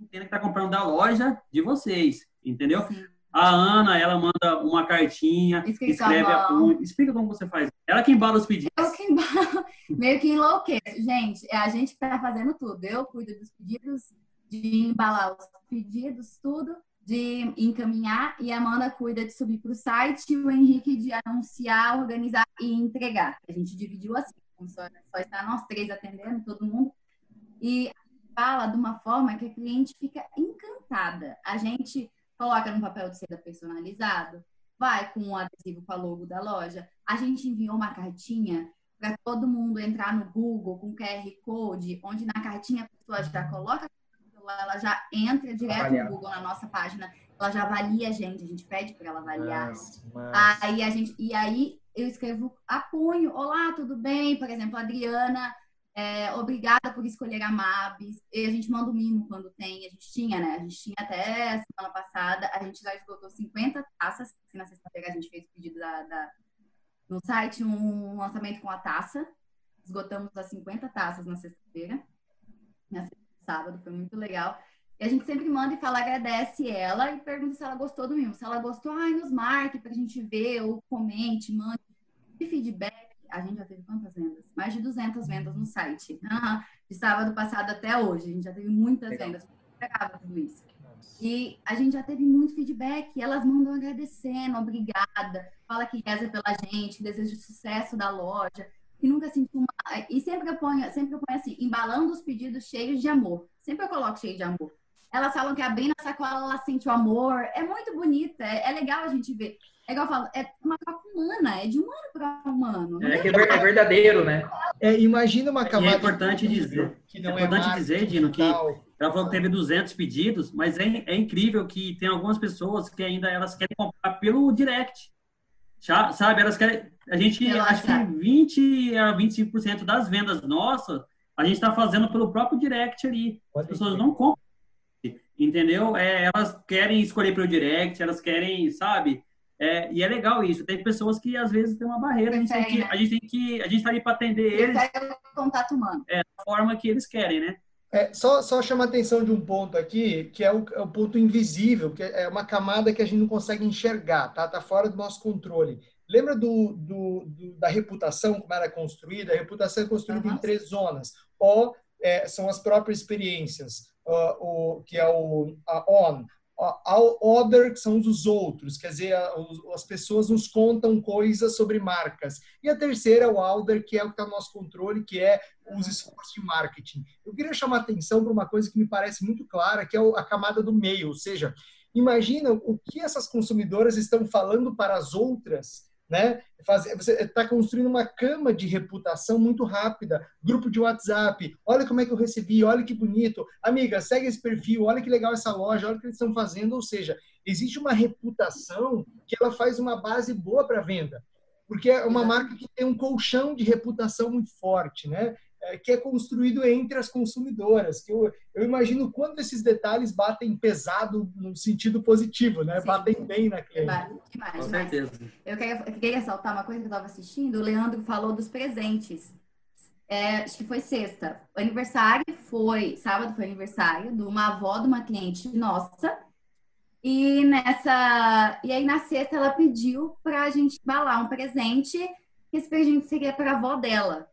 entenda que está comprando da loja de vocês, entendeu? Sim. A Ana, ela manda uma cartinha, escreve a, um, explica como você faz. Ela que embala os pedidos. Eu que embalo, *laughs* meio que enlouqueço. Gente, é a gente que está fazendo tudo. Eu cuido dos pedidos, de embalar os pedidos, tudo, de encaminhar, e a Amanda cuida de subir para o site, e o Henrique de anunciar, organizar e entregar. A gente dividiu assim, só, só está nós três atendendo, todo mundo. E fala de uma forma que a cliente fica encantada. A gente coloca no papel de seda personalizado, vai com um adesivo com a logo da loja. A gente enviou uma cartinha para todo mundo entrar no Google com QR Code, onde na cartinha a pessoa já coloca ela já entra direto Avaliar. no Google na nossa página, ela já avalia a gente, a gente pede para ela avaliar. Mas, mas... Aí a gente e aí eu escrevo apunho, olá, tudo bem? Por exemplo, a Adriana é, obrigada por escolher a Mabs. E a gente manda o mimo quando tem. A gente tinha, né? A gente tinha até semana passada. A gente já esgotou 50 taças. Na sexta-feira a gente fez o pedido da, da, no site, um lançamento com a taça. Esgotamos as 50 taças na sexta-feira. Na sábado, foi muito legal. E a gente sempre manda e fala, agradece ela e pergunta se ela gostou do mimo. Se ela gostou, ai, nos marque pra gente ver, ou comente, mande. E feedback a gente já teve quantas vendas? Mais de 200 vendas no site. De sábado passado até hoje. A gente já teve muitas Legal. vendas. Pegava tudo isso. E a gente já teve muito feedback. elas mandam agradecendo, obrigada. Fala que reza pela gente, deseja sucesso da loja. Que nunca sentiu uma... E sempre eu ponho, sempre eu ponho assim, embalando os pedidos cheios de amor. Sempre eu coloco cheio de amor. elas falam que abrindo a sacola ela sente o amor. É muito bonita, é, é legal a gente ver. É igual eu falo, é uma troca humana, é de humano para humano. É que é, é verdadeiro, né? É, imagina uma camada. E é importante dizer, que não é importante é dizer, Dino, que ela falou que teve 200 pedidos, mas é, é incrível que tem algumas pessoas que ainda elas querem comprar pelo direct. Sabe, elas querem. A gente, acho que 20 a 25% das vendas nossas, a gente está fazendo pelo próprio direct ali. As pessoas não compram. Entendeu? É, elas querem escolher pelo direct, elas querem, sabe? É, e é legal isso. Tem pessoas que às vezes tem uma barreira. A gente, tem que, né? a gente tem que. A gente tá ali para atender eles. o contato humano. É, da forma que eles querem, né? É, só, só chama a atenção de um ponto aqui, que é o, é o, ponto invisível, que é uma camada que a gente não consegue enxergar, tá? Tá fora do nosso controle. Lembra do, do, do da reputação, como era construída? A reputação é construída uhum. em três zonas. O é, são as próprias experiências, o, que é o a on, other, que são os outros, quer dizer, as pessoas nos contam coisas sobre marcas. E a terceira, o outer, que é o que está no nosso controle, que é os esforços de marketing. Eu queria chamar atenção para uma coisa que me parece muito clara, que é a camada do meio, ou seja, imagina o que essas consumidoras estão falando para as outras né? você está construindo uma cama de reputação muito rápida, grupo de WhatsApp, olha como é que eu recebi, olha que bonito, amiga, segue esse perfil, olha que legal essa loja, olha o que eles estão fazendo, ou seja, existe uma reputação que ela faz uma base boa para venda, porque é uma marca que tem um colchão de reputação muito forte, né? É, que é construído entre as consumidoras. Que eu, eu imagino quando esses detalhes batem pesado no sentido positivo, né? Sim. Batem bem na cliente. Demais, Com certeza. Eu queria, eu queria ressaltar uma coisa que eu estava assistindo. O Leandro falou dos presentes. É, acho que foi sexta. O aniversário foi, sábado foi aniversário de uma avó de uma cliente nossa. E nessa, e aí na sexta ela pediu para a gente embalar um presente. Esse presente seria para a avó dela.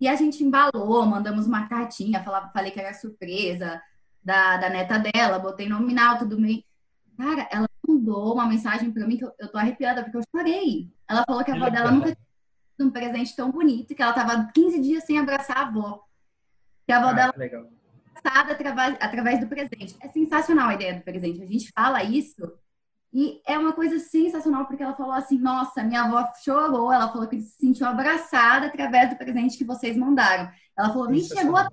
E a gente embalou, mandamos uma cartinha, falava, falei que era surpresa da, da neta dela, botei nominal, tudo bem. Cara, ela mandou uma mensagem para mim que eu, eu tô arrepiada porque eu chorei. Ela falou que a avó dela nunca tinha um presente tão bonito, que ela tava 15 dias sem abraçar a avó. Que a avó ah, dela legal. através, através do presente. É sensacional a ideia do presente. A gente fala isso e é uma coisa sensacional, porque ela falou assim: Nossa, minha avó chorou. Ela falou que se sentiu abraçada através do presente que vocês mandaram. Ela falou: Nem chegou a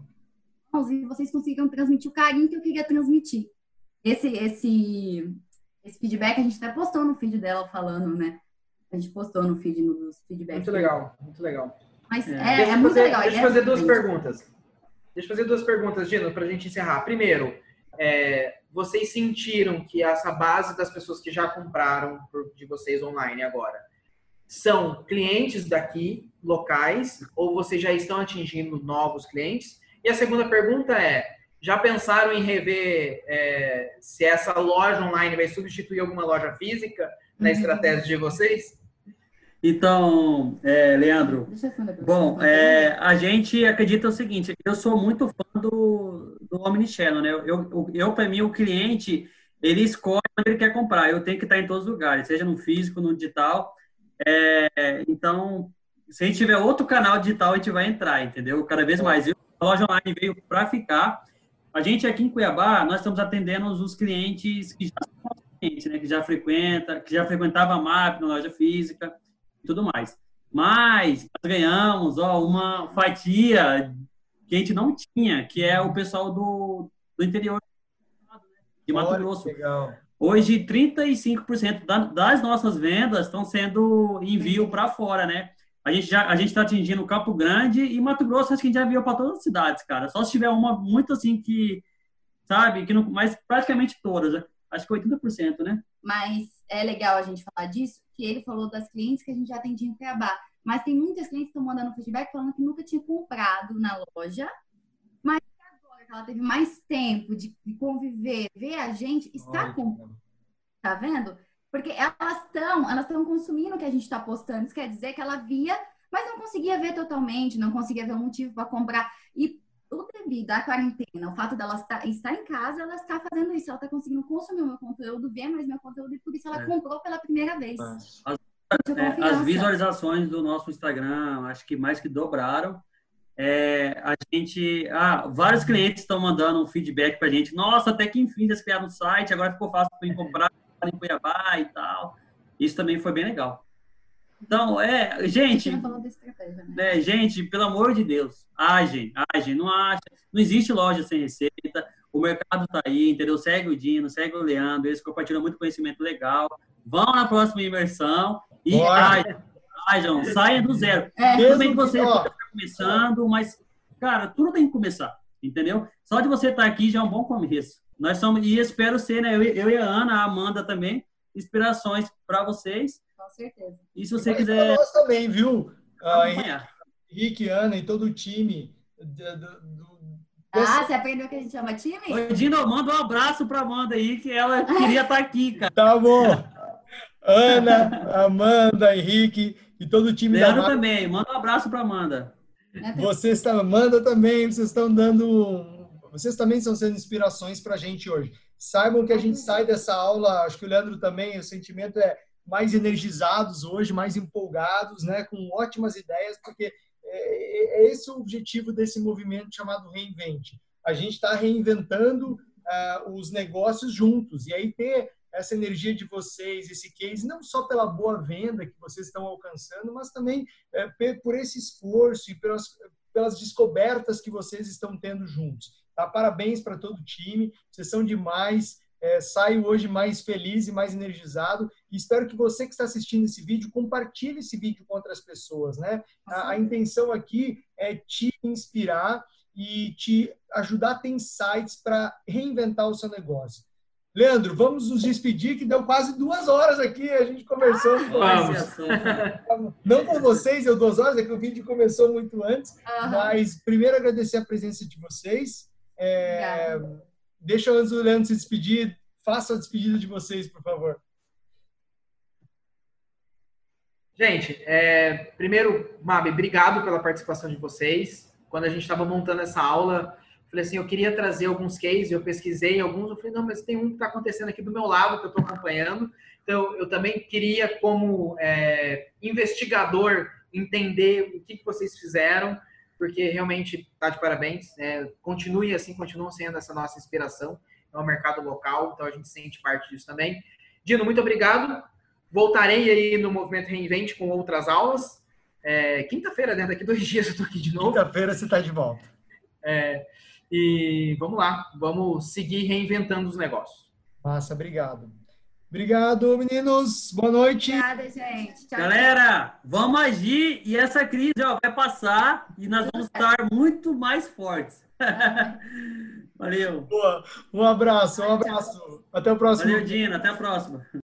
e vocês conseguiram transmitir o carinho que eu queria transmitir. Esse, esse, esse feedback a gente até postou no feed dela falando, né? A gente postou no feed, nos feedbacks. Muito legal, muito legal. Mas é, é, é muito fazer, legal. Deixa eu fazer duas perguntas. Deixa eu fazer duas perguntas, Gino, para a gente encerrar. Primeiro, é, vocês sentiram que essa base das pessoas que já compraram de vocês online agora são clientes daqui, locais, ou vocês já estão atingindo novos clientes? E a segunda pergunta é: já pensaram em rever é, se essa loja online vai substituir alguma loja física na uhum. estratégia de vocês? Então, é, Leandro, bom, é, a gente acredita o seguinte, eu sou muito fã do, do Omnichannel, né? Eu, eu, eu para mim, o cliente, ele escolhe onde ele quer comprar, eu tenho que estar em todos os lugares, seja no físico, no digital, é, então, se a gente tiver outro canal digital, a gente vai entrar, entendeu? Cada vez mais. Eu, a loja online veio para ficar, a gente aqui em Cuiabá, nós estamos atendendo os clientes que já são clientes, né? Que já frequenta, que já frequentava a MAP na loja física, e tudo mais. Mas nós ganhamos ó, uma fatia que a gente não tinha, que é o pessoal do, do interior de Mato Olha, Grosso. Legal. Hoje, 35% das nossas vendas estão sendo envio para fora, né? A gente já a gente está atingindo Campo Grande e Mato Grosso, acho que a gente já viu para todas as cidades, cara. Só se tiver uma muito assim que, sabe, que não, mas praticamente todas. Né? Acho que 80%, né? Mas é legal a gente falar disso, que ele falou das clientes que a gente já atendia em Cuiabá. Mas tem muitas clientes que estão mandando feedback falando que nunca tinha comprado na loja, mas agora que ela teve mais tempo de conviver, ver a gente, está comprando. Tá vendo? Porque elas estão, elas estão consumindo o que a gente está postando. Isso quer dizer que ela via, mas não conseguia ver totalmente, não conseguia ver o motivo para comprar. E o devido à quarentena, o fato dela estar, estar em casa, ela está fazendo isso, ela está conseguindo consumir o meu conteúdo, ver mais meu conteúdo, e por isso ela é. comprou pela primeira vez. As, é, as, visualizações do nosso Instagram, acho que mais que dobraram. É, a gente, ah, vários clientes estão mandando um feedback para a gente. Nossa, até que enfim eles criaram um site, agora ficou fácil para comprar em Cuiabá e tal. Isso também foi bem legal. Então, é, gente, né? gente, pelo amor de Deus, agem, agem, não acha, não existe loja sem receita, o mercado tá aí, entendeu? Segue o Dino, segue o Leandro, eles compartilham muito conhecimento legal. Vão na próxima imersão e agem, saiam do zero. É. Tudo bem que você está começando, mas, cara, tudo tem que começar, entendeu? Só de você estar tá aqui já é um bom começo. Nós somos, e espero ser, né, eu, eu e a Ana, a Amanda também, inspirações para vocês certeza. E se você Mas quiser. Nós também, viu? Ah, Henrique, Ana e todo o time. Do, do, ah, você aprendeu que a gente chama time? Oi, Dino, manda um abraço para Amanda aí, que ela *laughs* queria estar tá aqui, cara. Tá bom. Ana, Amanda, Henrique e todo o time Leandro da também, manda um abraço para Amanda. Vocês estão, Amanda também, vocês estão dando, vocês também estão sendo inspirações para a gente hoje. Saibam que a gente sai dessa aula, acho que o Leandro também, o sentimento é mais energizados hoje, mais empolgados, né, com ótimas ideias, porque é, é esse o objetivo desse movimento chamado Reinvente. A gente está reinventando uh, os negócios juntos, e aí ter essa energia de vocês, esse case, não só pela boa venda que vocês estão alcançando, mas também é, por esse esforço e pelas, pelas descobertas que vocês estão tendo juntos. Tá? Parabéns para todo o time, vocês são demais é, saio hoje mais feliz e mais energizado. E espero que você que está assistindo esse vídeo compartilhe esse vídeo com outras pessoas, né? A, a intenção aqui é te inspirar e te ajudar a ter insights para reinventar o seu negócio. Leandro, vamos nos despedir, que deu quase duas horas aqui, a gente conversou. Vamos. Não com vocês, eu duas horas, é que o vídeo começou muito antes, uhum. mas primeiro agradecer a presença de vocês. É, Deixa antes o Leandro se despedir. Faça a despedida de vocês, por favor. Gente, é, primeiro, Mabi, obrigado pela participação de vocês. Quando a gente estava montando essa aula, falei assim, eu queria trazer alguns cases, eu pesquisei alguns, eu falei, não, mas tem um que está acontecendo aqui do meu lado, que eu estou acompanhando. Então, eu também queria, como é, investigador, entender o que, que vocês fizeram porque realmente está de parabéns. Né? Continue assim, continuam sendo essa nossa inspiração. É um mercado local, então a gente sente parte disso também. Dino, muito obrigado. Voltarei aí no Movimento Reinvente com outras aulas. É, Quinta-feira, né? Daqui dois *laughs* dias eu estou aqui de novo. Quinta-feira você está de volta. É, e vamos lá, vamos seguir reinventando os negócios. Massa, obrigado. Obrigado, meninos. Boa noite. Obrigada, gente. Tchau, Galera, vamos agir e essa crise ó, vai passar e nós vamos estar muito mais fortes. *laughs* Valeu. Boa. Um abraço, um abraço. Até o próximo. Valeu, Dina. Até a próxima.